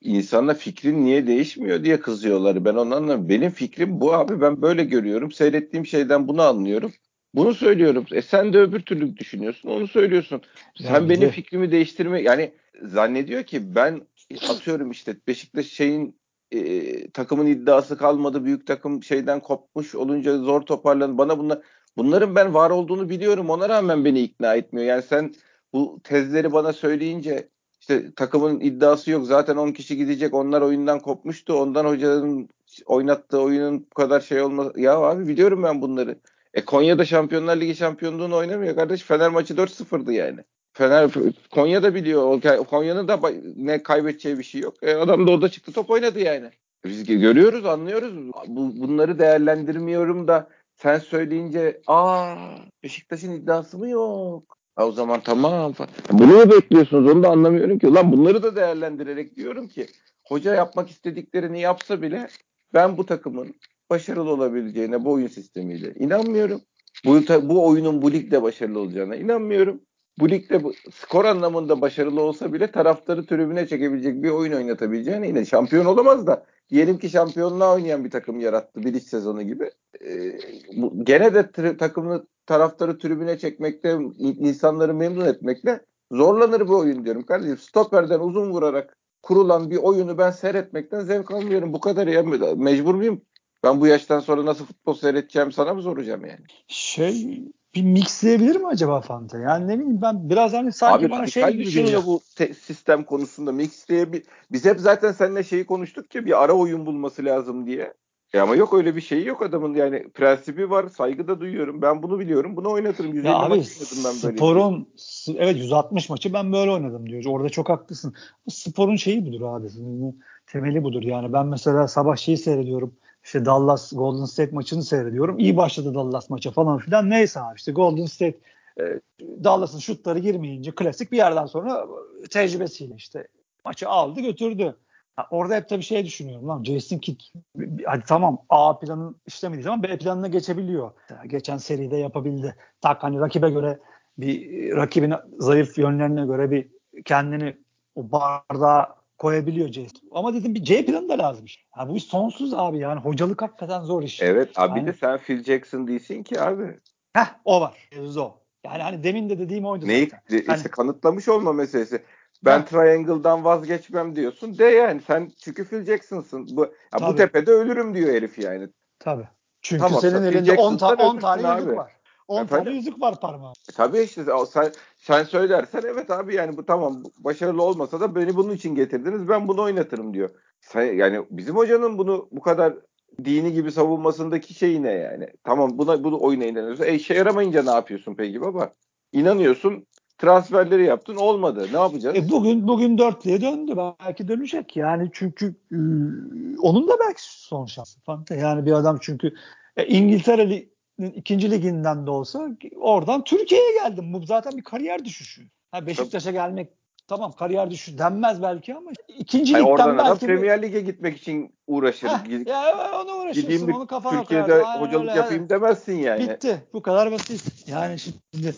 insanla fikrin niye değişmiyor diye kızıyorlar. Ben onu anlamıyorum. Benim fikrim bu abi. Ben böyle görüyorum. Seyrettiğim şeyden bunu anlıyorum. Bunu söylüyorum. E sen de öbür türlü düşünüyorsun. Onu söylüyorsun. Sen yani benim de. fikrimi değiştirme yani zannediyor ki ben atıyorum işte Beşiktaş şeyin e, takımın iddiası kalmadı. Büyük takım şeyden kopmuş olunca zor toparlan. Bana bunlar bunların ben var olduğunu biliyorum. Ona rağmen beni ikna etmiyor. Yani sen bu tezleri bana söyleyince işte takımın iddiası yok. Zaten 10 kişi gidecek. Onlar oyundan kopmuştu. Ondan hocanın oynattığı oyunun bu kadar şey olmaz. Ya abi biliyorum ben bunları. E Konya'da Şampiyonlar Ligi şampiyonluğunu oynamıyor kardeş. Fener maçı 4-0'dı yani. Fener Konya da biliyor. Konya'nın da ne kaybedeceği bir şey yok. E adam da orada çıktı top oynadı yani. Biz görüyoruz, anlıyoruz. Bu, bunları değerlendirmiyorum da sen söyleyince aa Beşiktaş'ın iddiası mı yok? Ha, o zaman tamam. Bunu mu bekliyorsunuz? Onu da anlamıyorum ki. Ulan bunları da değerlendirerek diyorum ki hoca yapmak istediklerini yapsa bile ben bu takımın başarılı olabileceğine bu oyun sistemiyle inanmıyorum. Bu, bu oyunun bu ligde başarılı olacağına inanmıyorum. Bu ligde bu, skor anlamında başarılı olsa bile taraftarı tribüne çekebilecek bir oyun oynatabileceğine yine şampiyon olamaz da diyelim ki şampiyonluğa oynayan bir takım yarattı bir iç sezonu gibi. Ee, bu, gene de t- takımını taraftarı tribüne çekmekte, insanları memnun etmekle zorlanır bu oyun diyorum kardeşim. Stoperden uzun vurarak kurulan bir oyunu ben seyretmekten zevk almıyorum. Bu kadar ya mecbur muyum? Ben bu yaştan sonra nasıl futbol seyredeceğim sana mı soracağım yani? Şey bir mixleyebilir mi acaba Fanta? Yani ne bileyim ben biraz hani sanki Abi, bana şey gibi geliyor. bu te- sistem konusunda mixleyebilir. Biz hep zaten seninle şeyi konuştuk ki bir ara oyun bulması lazım diye. E ama yok öyle bir şey yok adamın. Yani prensibi var saygı da duyuyorum. Ben bunu biliyorum bunu oynatırım. 150 ya abi, maç oynadım ben böyle. Sporun evet 160 maçı ben böyle oynadım diyor. Orada çok haklısın. Sporun şeyi budur abi temeli budur. Yani ben mesela sabah şeyi seyrediyorum işte Dallas Golden State maçını seyrediyorum. İyi başladı Dallas maça falan filan. Neyse abi işte Golden State e, Dallas'ın şutları girmeyince klasik bir yerden sonra tecrübesiyle işte maçı aldı götürdü. Orada hep tabii şey düşünüyorum lan Jason Kidd hadi tamam A planın işlemediği zaman B planına geçebiliyor. Geçen seride yapabildi. Tak hani rakibe göre bir rakibin zayıf yönlerine göre bir kendini o bardağa koyabiliyor C. Ama dedim bir C planı da lazım. Ha, bu iş sonsuz abi yani hocalık hakikaten zor iş. Evet abi yani, de sen Phil Jackson değilsin ki abi. Heh o var. O. Yani hani demin de dediğim oydu Neyi, zaten. Neyi hani, kanıtlamış olma meselesi. Ben ha. Triangle'dan vazgeçmem diyorsun. De yani sen çünkü Phil Jackson'sın. Bu, ya bu tepede ölürüm diyor herif yani. Tabii. Çünkü tamam, senin elinde 10 ta tane yüzük var. 10 tane yüzük var parmağında. E, tabii işte sen, sen söylersen evet abi yani bu tamam başarılı olmasa da beni bunun için getirdiniz ben bunu oynatırım diyor. Sen, yani bizim hocanın bunu bu kadar dini gibi savunmasındaki şey ne yani? Tamam buna bunu oyuna inanıyorsun. E işe yaramayınca ne yapıyorsun peki baba? İnanıyorsun transferleri yaptın olmadı. Ne yapacağız? E bugün bugün dörtlüye döndü. Belki dönecek. Yani çünkü e, onun da belki son şansı. Yani bir adam çünkü e, İngiltere ikinci liginden de olsa oradan Türkiye'ye geldim. Bu zaten bir kariyer düşüşü. Ha Beşiktaş'a gelmek tamam kariyer düşüşü denmez belki ama ikinci Hayır, ligden belki Premier Lig'e gitmek için uğraşır. Heh, ya onu uğraşırsın. Gideyim onu kafana Türkiye'de koyarsın. hocalık öyle, yapayım demezsin yani. Bitti. Bu kadar basit. Yani şimdi e,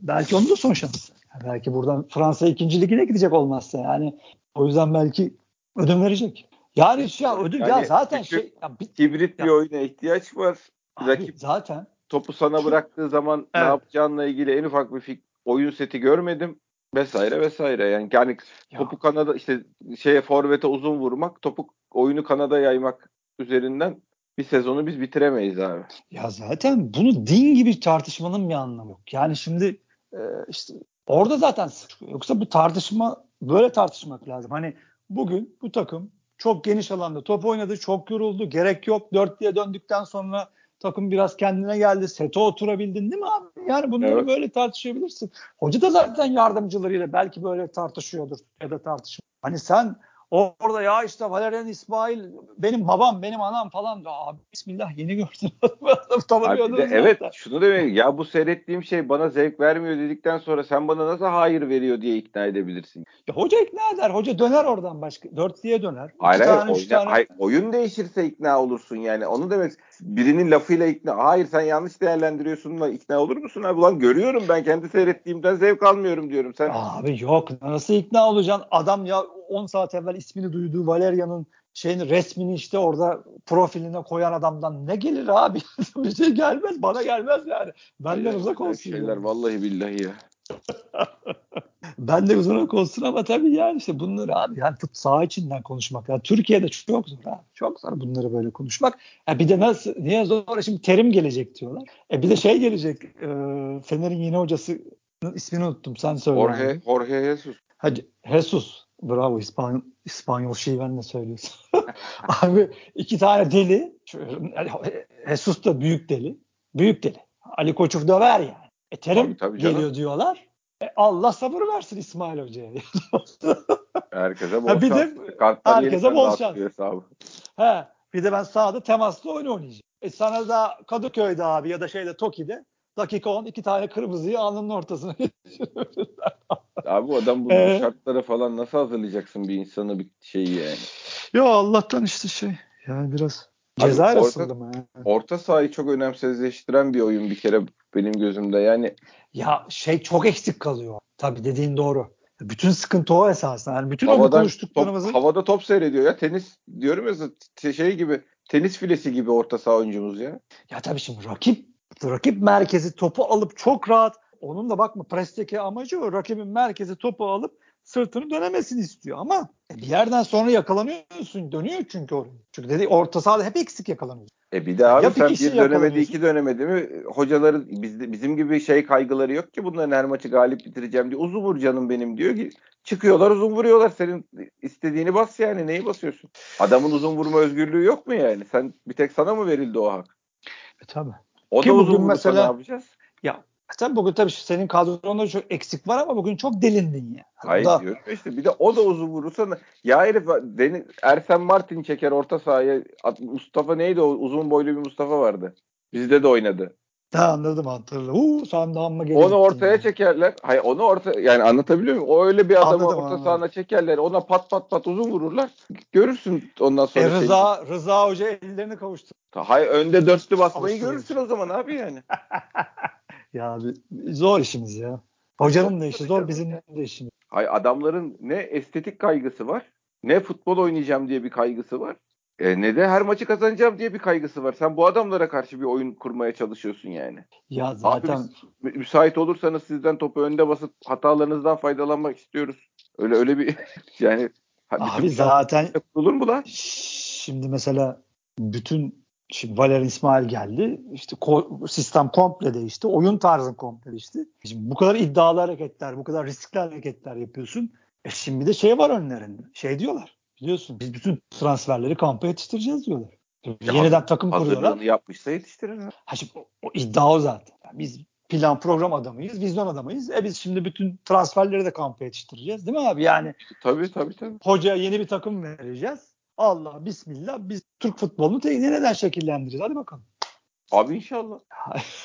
belki onun da son şansı. belki buradan Fransa ikinci ligine gidecek olmazsa yani o yüzden belki ödün verecek. Yani ya ödül yani, ya zaten şey ya, hibrit bir oyuna ihtiyaç var. Abi, rakip zaten topu sana bıraktığı zaman evet. ne yapacağınla ilgili en ufak bir fik oyun seti görmedim vesaire vesaire yani yani ya. topu kanada işte şeye forvete uzun vurmak topu oyunu kanada yaymak üzerinden bir sezonu biz bitiremeyiz abi. Ya zaten bunu din gibi tartışmanın bir anlamı yok. Yani şimdi e, işte orada zaten yoksa bu tartışma böyle tartışmak lazım. Hani bugün bu takım çok geniş alanda top oynadı, çok yoruldu, gerek yok. Dörtlüye döndükten sonra takım biraz kendine geldi. Sete oturabildin değil mi abi? Yani bunları evet. böyle tartışabilirsin. Hoca da zaten yardımcılarıyla belki böyle tartışıyordur ya da tartışıyor. Hani sen Orada ya işte Valerian İsmail benim babam benim anam falan. Abi bismillah yeni gördüm. *laughs* Abi de, evet şunu demek ya bu seyrettiğim şey bana zevk vermiyor dedikten sonra sen bana nasıl hayır veriyor diye ikna edebilirsin. Ya hoca ikna eder. Hoca döner oradan başka. Dörtlüye döner. Hayır, hayır, tane, oyna, tane... hayır oyun değişirse ikna olursun yani. Onu demek birinin lafıyla ikna. Hayır sen yanlış değerlendiriyorsun da ikna olur musun abi? Ulan görüyorum ben kendi seyrettiğimden zevk almıyorum diyorum. Sen Abi yok nasıl ikna olacaksın? Adam ya 10 saat evvel ismini duyduğu Valerian'ın şeyin resmini işte orada profiline koyan adamdan ne gelir abi? *laughs* bir şey gelmez. Bana gelmez yani. Benden ya, uzak olsun. Şeyler yani. vallahi billahi ya. *laughs* ben de uzak olsun ama tabii yani işte bunları abi yani fut saha içinden konuşmak. Yani Türkiye'de çok zor abi. Çok zor bunları böyle konuşmak. Ya bir de nasıl niye zor? Şimdi terim gelecek diyorlar. E bir de şey gelecek. E, Fener'in yeni hocası ismini unuttum. Sen söyle. Jorge, Jorge Jesus. Hadi Jesus. Bravo İspanyol, İspanyol şivenle söylüyorsun. *laughs* *laughs* Abi iki tane deli. Jesus da büyük deli. Büyük deli. Ali Koç'u döver yani. E terim tabii, tabii geliyor diyorlar. E Allah sabır versin İsmail Hoca'ya. *laughs* herkese bol bir De, herkese bol şans. He, bir de ben sahada temaslı oyun oynayacağım. E sana da Kadıköy'de abi ya da şeyde Toki'de dakika 10 iki tane kırmızıyı alnının ortasına *laughs* Abi bu adam bu ee, şartlara falan nasıl hazırlayacaksın bir insanı bir şeyi yani? Ya Allah'tan işte şey yani biraz ceza arasında mı? Orta sahayı çok önemsizleştiren bir oyun bir kere benim gözümde yani. Ya şey çok eksik kalıyor. Tabii dediğin doğru. Bütün sıkıntı o esasında. Yani bütün Havadan, konuştuklarımızı... Top, havada top seyrediyor ya. Tenis diyorum ya şey gibi tenis filesi gibi orta saha oyuncumuz ya. Ya tabii şimdi rakip rakip merkezi topu alıp çok rahat onun da bakma presteki amacı o rakibin merkezi topu alıp sırtını dönemesini istiyor ama e, bir yerden sonra yakalanıyorsun dönüyor çünkü oraya. Çünkü dedi orta sahada hep eksik yakalanıyor. E bir de abi ya sen bir, bir dönemedi iki dönemedi mi hocaları biz, bizim gibi şey kaygıları yok ki bunların her maçı galip bitireceğim diye uzun vur canım benim diyor ki çıkıyorlar uzun vuruyorlar senin istediğini bas yani neyi basıyorsun? Adamın uzun vurma özgürlüğü yok mu yani? Sen bir tek sana mı verildi o hak? E tabi. O Ki da uzun mesela, ne yapacağız? Ya sen bugün tabii senin kadronda çok eksik var ama bugün çok delindin ya. Hayır da... diyorum işte bir de o da uzun vurursa ya herif Deniz, Ersen Martin çeker orta sahaya Mustafa neydi o uzun boylu bir Mustafa vardı. Bizde de oynadı. Ha, anladım hatırladım. Uuu de amma Onu ortaya yani. çekerler. Hayır onu orta yani anlatabiliyor muyum? O öyle bir adamı anladım, orta anladım. sahana çekerler. Ona pat pat pat uzun vururlar. Görürsün ondan sonra. E, Rıza, şey. Rıza Hoca ellerini kavuştu. Hayır önde dörtlü basmayı görürsün o zaman abi yani. *laughs* ya abi zor işimiz ya. Hocanın da işi zor bizim de işimiz. Hayır adamların ne estetik kaygısı var ne futbol oynayacağım diye bir kaygısı var. E, ne de her maçı kazanacağım diye bir kaygısı var. Sen bu adamlara karşı bir oyun kurmaya çalışıyorsun yani. Ya zaten Abi, müsait olursanız sizden topu önde basıp hatalarınızdan faydalanmak istiyoruz. Öyle öyle bir *laughs* yani Abi zaten olur mu lan? Şimdi mesela bütün Şimdi Valer İsmail geldi. İşte ko- sistem komple değişti. Oyun tarzı komple değişti. Şimdi bu kadar iddialı hareketler, bu kadar riskli hareketler yapıyorsun. E şimdi de şey var önlerinde. Şey diyorlar. Biliyorsun biz bütün transferleri kampa yetiştireceğiz diyorlar. Ya Yeniden takım kuruyorlar. yapmışsa yetiştirir. Ha şimdi o, o iddia o zaten. Yani biz plan program adamıyız, vizyon adamıyız. E biz şimdi bütün transferleri de kampa yetiştireceğiz değil mi abi? Yani tabii tabii tabii. Hocaya yeni bir takım vereceğiz. Allah bismillah biz Türk futbolunu yeniden şekillendireceğiz. Hadi bakalım. Abi inşallah.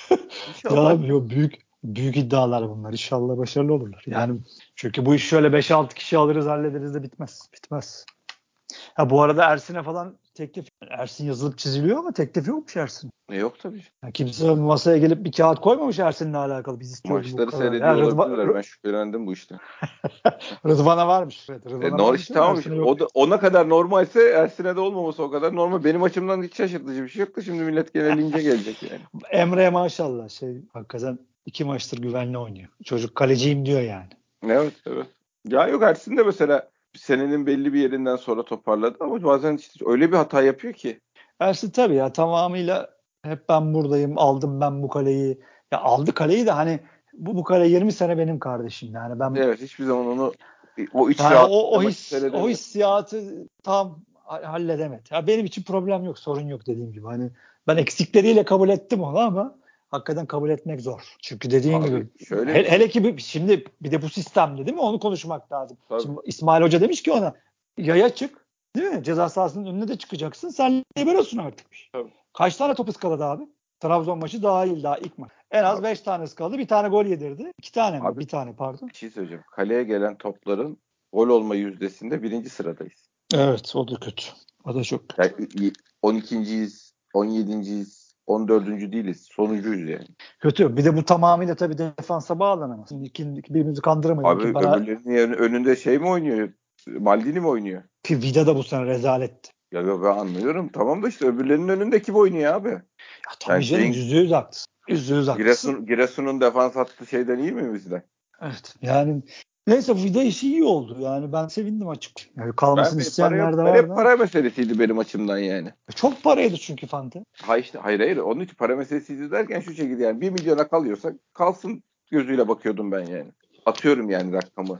*laughs* inşallah. ya yok büyük büyük iddialar bunlar. İnşallah başarılı olurlar. Yani çünkü bu iş şöyle 5-6 kişi alırız hallederiz de bitmez. Bitmez. Ha bu arada Ersin'e falan teklif Ersin yazılıp çiziliyor ama teklif yokmuş Ersin. E yok tabii. Yani kimse masaya gelip bir kağıt koymamış Ersin'le alakalı. Biz istiyoruz Maçları seyrediyor yani olabilirler. Ben şüphelendim bu işte. *laughs* Rıdvan'a varmış. Evet, Rıdvan'a e, varmış işte, tamam. O da, ona kadar normalse Ersin'e de olmaması o kadar normal. Benim açımdan hiç şaşırtıcı bir şey yoktu. Şimdi millet genelince *laughs* gelecek yani. Emre maşallah şey hakikaten iki maçtır güvenli oynuyor. Çocuk kaleciyim diyor yani. Evet evet. Ya yok Ersin de mesela senenin belli bir yerinden sonra toparladı ama bazen işte öyle bir hata yapıyor ki. Ersin tabii ya tamamıyla hep ben buradayım aldım ben bu kaleyi. Ya aldı kaleyi de hani bu bu kale 20 sene benim kardeşim yani ben. Evet hiçbir zaman onu o iç yani o, o, his, o hissiyatı tam halledemedi. Ya benim için problem yok sorun yok dediğim gibi. Hani ben eksikleriyle kabul ettim onu ama hakikaten kabul etmek zor. Çünkü dediğin Abi, gibi şöyle he, hele ki bir, şimdi bir de bu sistemde değil mi onu konuşmak lazım. Tabii. Şimdi İsmail Hoca demiş ki ona yaya çık. Değil mi? Ceza sahasının önüne de çıkacaksın. Sen liberosun artık. Tabii. Kaç tane top ıskaladı abi? Trabzon maçı dahil daha ilk maç. En az 5 tane ıskaladı. Bir tane gol yedirdi. 2 tane mi? Abi- Bir tane pardon. Bir şey söyleyeceğim. Kaleye gelen topların gol olma yüzdesinde birinci sıradayız. Evet o da kötü. O da çok kötü. Yani 12.yiz, 17.yiz, 14. değiliz. Sonuncuyuz yani. Kötü. Bir de bu tamamıyla tabii defansa bağlanamaz. Şimdi birbirimizi kandıramayız. Abi bana, öbürlerinin önünde şey mi oynuyor? Maldini mi oynuyor? ki Vida da bu sene rezaletti. Ya, ben anlıyorum. Tamam da işte öbürlerinin önünde kim oynuyor abi? Ya tabii Ben canım şeyin- yüzde yüz haklısın. Yüzde yüz haklısın. Giresun, Giresun'un defans hattı şeyden iyi mi bizden? Evet. Yani neyse Vida işi iyi oldu. Yani ben sevindim açık. Yani Ben, kalmasını para, isteyenler de ben var. para meselesiydi benim açımdan yani. Çok paraydı çünkü Fante. Hayır işte hayır hayır onun için para meselesiydi derken şu şekilde yani 1 milyona kalıyorsa kalsın gözüyle bakıyordum ben yani. Atıyorum yani rakamı.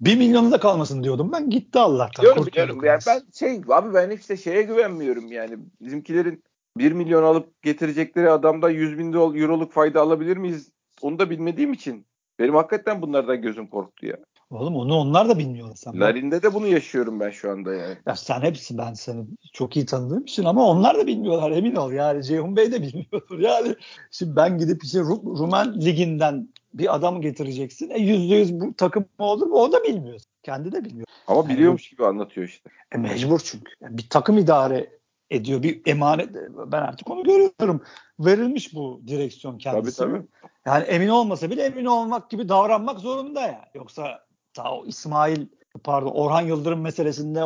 Bir milyonu da kalmasın diyordum ben. Gitti Allah'tan. Diyorum diyorum yani ben şey abi ben işte şeye güvenmiyorum yani bizimkilerin 1 milyon alıp getirecekleri adamda 100 bin euroluk fayda alabilir miyiz? Onu da bilmediğim için benim hakikaten bunlardan gözüm korktu ya. Oğlum onu onlar da bilmiyor. Sen. Larin'de de bunu yaşıyorum ben şu anda yani. Ya sen hepsi ben seni çok iyi tanıdığım için ama onlar da bilmiyorlar emin ol yani Ceyhun Bey de *laughs* bilmiyordur yani şimdi ben gidip işte Ru- Rumen liginden bir adam getireceksin e yüzde yüz bu takım olur mu o da bilmiyor kendi de bilmiyor Ama Yani biliyormuş gibi anlatıyor işte. e mecbur çünkü Yani bir takım idare ediyor bir emanet ben artık onu görüyorum verilmiş bu direksiyon kendisi Tabii tabii. Yani emin olmasa bile emin olmak gibi davranmak zorunda yani yoksa daha o İsmail pardon Orhan Yıldırım meselesinde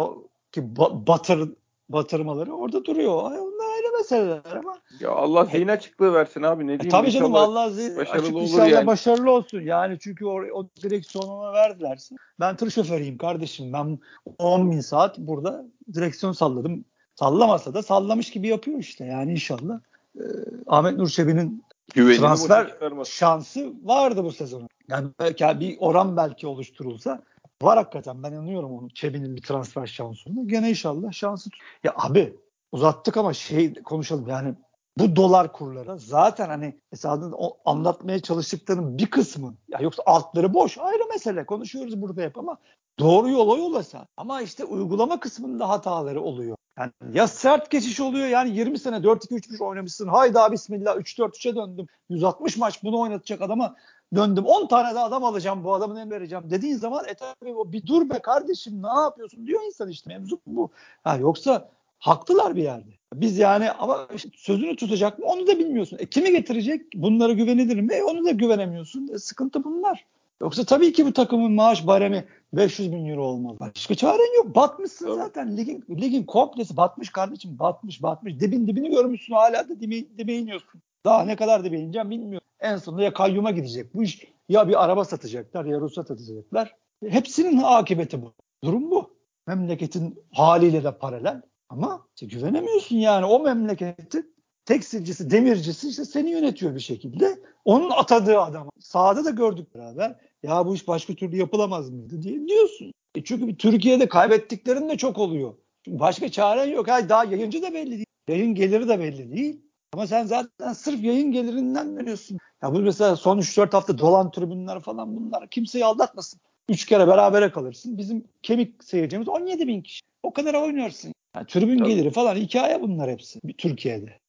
ki ba- batır batırmaları orada duruyor. Ay, Onlar ayrı meseleler ama. Ya Allah zihin açıklığı versin abi ne E, diyeyim. tabii canım Allah zi- başarılı açık olur inşallah yani. başarılı olsun. Yani çünkü o, o direksiyonu ona verdilerse. Ben tır şoförüyüm kardeşim. Ben 10 bin saat burada direksiyon salladım. Sallamasa da sallamış gibi yapıyor işte. Yani inşallah. Ee, Ahmet Nur Çebi'nin Güvenini transfer şansı vardı bu sezon. Yani belki bir oran belki oluşturulsa var hakikaten ben inanıyorum onun Çebi'nin bir transfer şansında. Gene inşallah şansı Ya abi uzattık ama şey konuşalım yani bu dolar kurları zaten hani mesela o anlatmaya çalıştıklarının bir kısmı ya yoksa altları boş ayrı mesele konuşuyoruz burada hep ama doğru yola yollasa ama işte uygulama kısmında hataları oluyor. Yani ya sert geçiş oluyor yani 20 sene 4-2-3-1 oynamışsın hayda bismillah 3-4-3'e döndüm 160 maç bunu oynatacak adama döndüm 10 tane de adam alacağım bu adamın en vereceğim dediğin zaman e tabii o bir dur be kardeşim ne yapıyorsun diyor insan işte mevzu bu. Ha, yoksa haklılar bir yerde. Biz yani ama işte sözünü tutacak mı onu da bilmiyorsun. E, kimi getirecek? Bunlara güvenilir mi? E, onu da güvenemiyorsun. E, sıkıntı bunlar. Yoksa tabii ki bu takımın maaş baremi 500 bin euro olmalı. Başka çaren yok. Batmışsın Tabii. zaten. Ligin, ligin komplesi batmış kardeşim. Batmış batmış. Dibin dibini görmüşsün hala da dibe, dibe iniyorsun. Daha ne kadar dibe ineceğim bilmiyorum. En sonunda ya kayyuma gidecek bu iş. Ya bir araba satacaklar ya ruhsat satacaklar. Hepsinin akıbeti bu. Durum bu. Memleketin haliyle de paralel. Ama işte güvenemiyorsun yani o memleketin tekstilcisi, demircisi işte seni yönetiyor bir şekilde. Onun atadığı adam. Sahada da gördük beraber. Ya bu iş başka türlü yapılamaz mıydı diye diyorsun. E çünkü Türkiye'de kaybettiklerin de çok oluyor. Çünkü başka çaren yok. Hayır, daha yayıncı da belli değil. Yayın geliri de belli değil. Ama sen zaten sırf yayın gelirinden veriyorsun. Ya bu mesela son 3-4 hafta dolan tribünler falan bunlar kimseyi aldatmasın. 3 kere berabere kalırsın. Bizim kemik seyircimiz 17 bin kişi. O kadar oynuyorsun. Yani tribün Tabii. geliri falan hikaye bunlar hepsi bir Türkiye'de.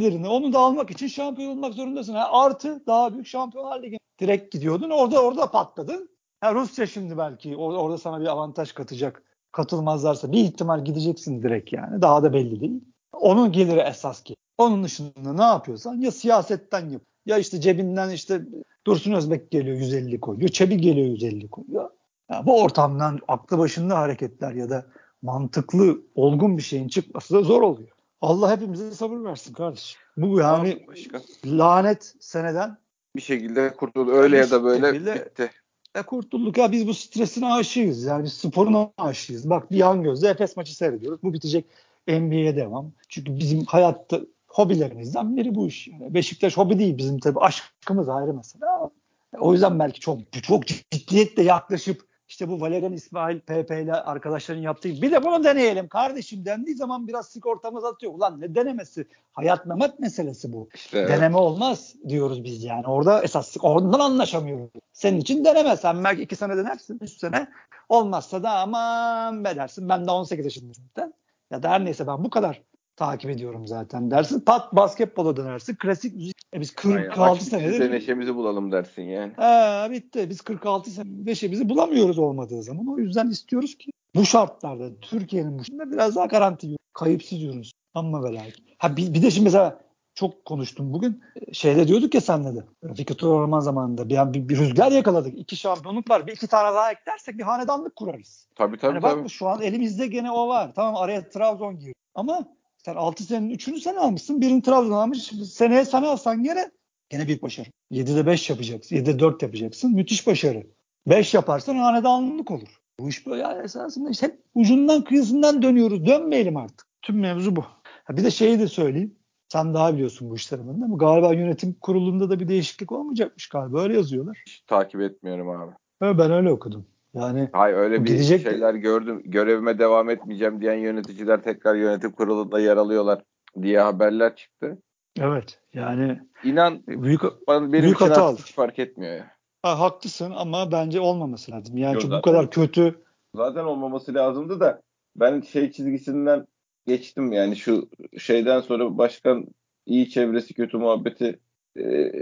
Gelirini onu da almak için şampiyon olmak zorundasın. Ha, artı daha büyük şampiyonlar ligi direkt gidiyordun. Orada orada patladın. Ha, Rusya şimdi belki orada, orada sana bir avantaj katacak. Katılmazlarsa bir ihtimal gideceksin direkt yani. Daha da belli değil. Onun geliri esas ki. Onun dışında ne yapıyorsan ya siyasetten yap. Ya işte cebinden işte Dursun Özbek geliyor 150 koyuyor. Çebi geliyor 150 koyuyor. Ya bu ortamdan aklı başında hareketler ya da mantıklı, olgun bir şeyin çıkması da zor oluyor. Allah hepimize sabır versin kardeşim. Bu yani Başka. lanet seneden Bir şekilde kurtuldu. Öyle ya da böyle şekilde- bitti. e kurtulduk ya biz bu stresine aşığız. Yani sporuna aşığız. Bak bir yan gözle Efes maçı seyrediyoruz. Bu bitecek NBA'ye devam. Çünkü bizim hayatta hobilerimizden biri bu iş. Yani Beşiktaş hobi değil bizim tabii aşkımız ayrı mesela. O yüzden belki çok çok ciddiyetle yaklaşıp işte bu Valerian İsmail PP ile arkadaşların yaptığı bir de bunu deneyelim kardeşim dendiği zaman biraz sigortamız atıyor. Ulan ne denemesi? Hayat memat meselesi bu. İşte, Deneme olmaz diyoruz biz yani. Orada esas ondan anlaşamıyoruz. Senin için deneme. Sen belki iki sene denersin. Üç sene olmazsa da aman be dersin. Ben de 18 yaşındayım zaten. Ya da her neyse ben bu kadar takip ediyorum zaten dersin. Pat basketbola dönersin. Klasik. E biz 46 Aynen, senedir. Biz neşemizi bulalım dersin yani. He, bitti. Biz 46 senedir neşemizi bulamıyoruz olmadığı zaman. O yüzden istiyoruz ki bu şartlarda Türkiye'nin bu şartlarda biraz daha garanti kayıpsız yürünsün. Ama ve Ha bir, bir de şimdi mesela çok konuştum bugün. Şeyde diyorduk ya senle de. Fikret Orman zamanında bir, bir, bir rüzgar yakaladık. İki şampiyonluk var. Bir iki tane daha eklersek bir hanedanlık kurarız. Tabii tabii. Yani tabii. Bak şu an elimizde gene o var. Tamam araya Trabzon giriyor. Ama sen 6 senenin 3'ünü sen almışsın. Birini Trabzon almış. Seneye sen alsan gene gene büyük başarı. 7'de 5 yapacaksın. 7'de 4 yapacaksın. Müthiş başarı. 5 yaparsan hanedanlık olur. Bu iş böyle yani esasında işte hep ucundan kıyısından dönüyoruz. Dönmeyelim artık. Tüm mevzu bu. Ha bir de şeyi de söyleyeyim. Sen daha biliyorsun bu işleri değil mi? Galiba yönetim kurulunda da bir değişiklik olmayacakmış galiba. Öyle yazıyorlar. Hiç takip etmiyorum abi. ben öyle okudum. Yani Hayır öyle bir gidecek... şeyler gördüm. Görevime devam etmeyeceğim diyen yöneticiler tekrar yönetim kurulunda yer alıyorlar diye haberler çıktı. Evet. Yani inan büyük benim büyük için hata hiç fark etmiyor ya. Ha, haklısın ama bence olmaması lazım. Yani Yok, çünkü bu kadar kötü. Zaten olmaması lazımdı da ben şey çizgisinden geçtim yani şu şeyden sonra başkan iyi çevresi kötü muhabbeti e,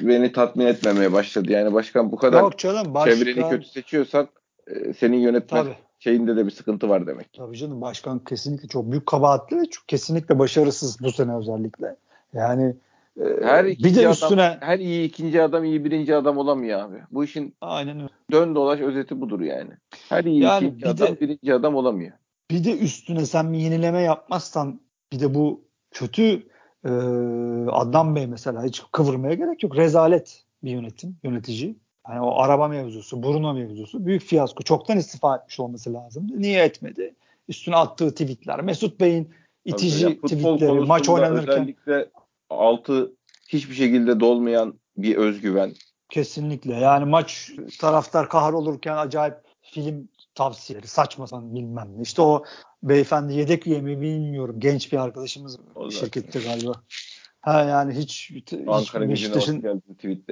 beni tatmin etmemeye başladı. Yani başkan bu kadar Yok canım, başkan... çevreni kötü seçiyorsan e, senin yönetmen Tabii. şeyinde de bir sıkıntı var demek. Tabii canım başkan kesinlikle çok büyük kabahatli ve çok kesinlikle başarısız bu sene özellikle. Yani e, her bir de üstüne adam, her iyi ikinci adam iyi birinci adam olamıyor abi. Bu işin Aynen öyle. dön dolaş özeti budur yani. Her iyi yani ikinci bir adam de, birinci adam olamıyor. Bir de üstüne sen bir yenileme yapmazsan bir de bu kötü e, Adnan Bey mesela hiç kıvırmaya gerek yok. Rezalet bir yönetim, yönetici. Yani o araba mevzusu, Bruno mevzusu büyük fiyasko. Çoktan istifa etmiş olması lazım. Niye etmedi? Üstüne attığı tweetler. Mesut Bey'in itici ya, tweetleri, maç oynanırken. Özellikle altı hiçbir şekilde dolmayan bir özgüven. Kesinlikle. Yani maç taraftar kahrolurken acayip film tavsiyeleri saçma bilmem ne. İşte o beyefendi yedek üye mi bilmiyorum. Genç bir arkadaşımız o şirkette galiba. Ha yani hiç Ankara Beşiktaş'ın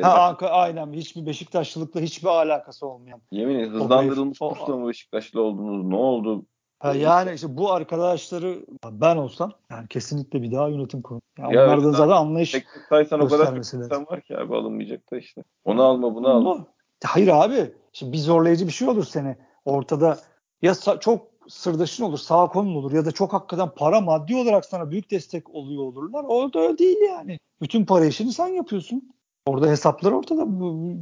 ha, Ankara, aynen hiçbir Beşiktaşlılıkla hiçbir alakası olmayan. Yemin ederim hızlandırılmış kursla mı Beşiktaşlı oldunuz? Ne oldu? Ha, yani işte bu arkadaşları ben olsam yani kesinlikle bir daha yönetim kurulu. Yani ya onlardan zaten anlayış Teknik saysan o kadar insan var ki abi alınmayacak da işte. Onu alma bunu alma. Hayır abi. Şimdi bir zorlayıcı bir şey olur seni ortada ya çok sırdaşın olur, sağ konun olur ya da çok hakikaten para maddi olarak sana büyük destek oluyor olurlar. O da öyle değil yani. Bütün para işini sen yapıyorsun. Orada hesaplar ortada.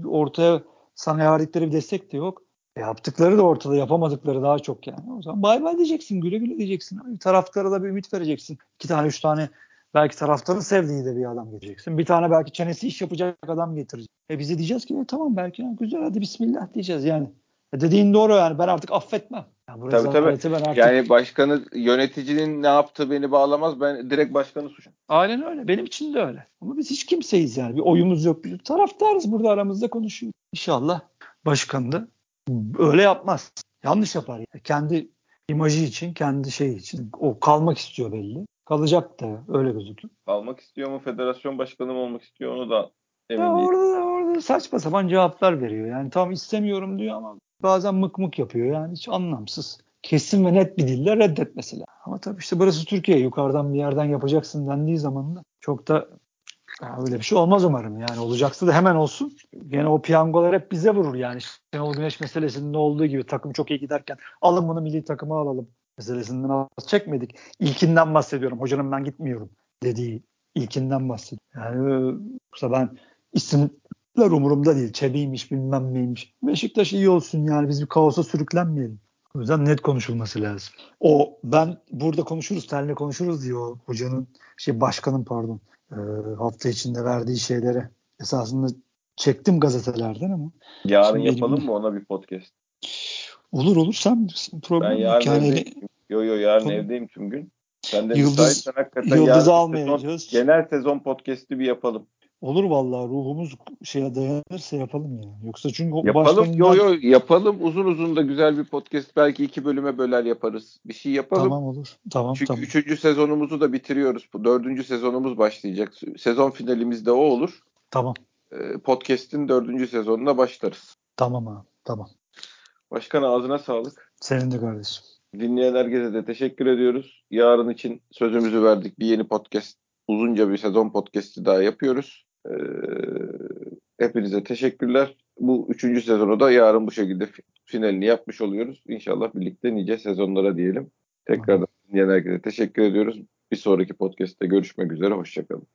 Ortaya sana verdikleri bir destek de yok. E yaptıkları da ortada, yapamadıkları daha çok yani. O zaman bay bay diyeceksin, güle güle diyeceksin. Taraftara da bir ümit vereceksin. İki tane, üç tane belki taraftarın sevdiği de bir adam getireceksin. Bir tane belki çenesi iş yapacak adam getireceksin. E bize diyeceğiz ki e, tamam belki ya, güzel hadi bismillah diyeceğiz yani. E dediğin doğru yani ben artık affetmem. Yani tabii tabii. Ben artık... Yani başkanı yöneticinin ne yaptığı beni bağlamaz. Ben direkt başkanı suçum. Aynen öyle. Benim için de öyle. Ama biz hiç kimseyiz yani. Bir oyumuz yok. Biz taraftarız burada aramızda konuşuyoruz. İnşallah başkan da öyle yapmaz. Yanlış yapar. Yani. Kendi imajı için, kendi şey için. O kalmak istiyor belli. Kalacak da öyle gözüküyor. Kalmak istiyor mu? Federasyon başkanı mı olmak istiyor onu da emin ya değilim. Orada, orada saçma sapan cevaplar veriyor. Yani tam istemiyorum diyor ama bazen mık mık yapıyor yani hiç anlamsız. Kesin ve net bir dille reddet mesela. Ama tabii işte burası Türkiye. Yukarıdan bir yerden yapacaksın dendiği zaman da çok da öyle bir şey olmaz umarım. Yani olacaksa da hemen olsun. Gene o piyangolar hep bize vurur yani. Şenol Güneş meselesinde olduğu gibi takım çok iyi giderken alın bunu milli takıma alalım meselesinden az çekmedik. İlkinden bahsediyorum. Hocanın ben gitmiyorum dediği ilkinden bahsediyorum. Yani yoksa ben isim umurumda değil. Çebiymiş bilmem neymiş. Beşiktaş iyi olsun yani biz bir kaosa sürüklenmeyelim. O yüzden net konuşulması lazım. O ben burada konuşuruz, seninle konuşuruz diyor hocanın, şey başkanın pardon e, hafta içinde verdiği şeyleri esasında çektim gazetelerden ama. Yarın Şimdi yapalım elimde... mı ona bir podcast? Olur olur sen problem Ben yarın yani evdeyim. Yo yo yarın Konu... evdeyim tüm gün. Sen de Yıldız, hakikaten Yıldız'ı almayacağız. Sezon, genel sezon podcast'i bir yapalım. Olur vallahi ruhumuz şeye dayanırsa yapalım ya. Yoksa çünkü Yapalım. başka Yo yo yapalım. Uzun uzun da güzel bir podcast. Belki iki bölüme böler yaparız. Bir şey yapalım. Tamam olur. Tamam Çünkü tamam. üçüncü sezonumuzu da bitiriyoruz. Bu dördüncü sezonumuz başlayacak. Sezon finalimiz de o olur. Tamam. Ee, Podcast'in dördüncü sezonuna başlarız. Tamam abi. Tamam. Başkan ağzına sağlık. Senin de kardeşim. Dinleyen herkese de teşekkür ediyoruz. Yarın için sözümüzü verdik. Bir yeni podcast, uzunca bir sezon podcast'i daha yapıyoruz. Ee, hepinize teşekkürler. Bu üçüncü sezonu da yarın bu şekilde finalini yapmış oluyoruz. İnşallah birlikte nice sezonlara diyelim. Tekrardan dinleyen herkese teşekkür ediyoruz. Bir sonraki podcast'te görüşmek üzere. Hoşçakalın.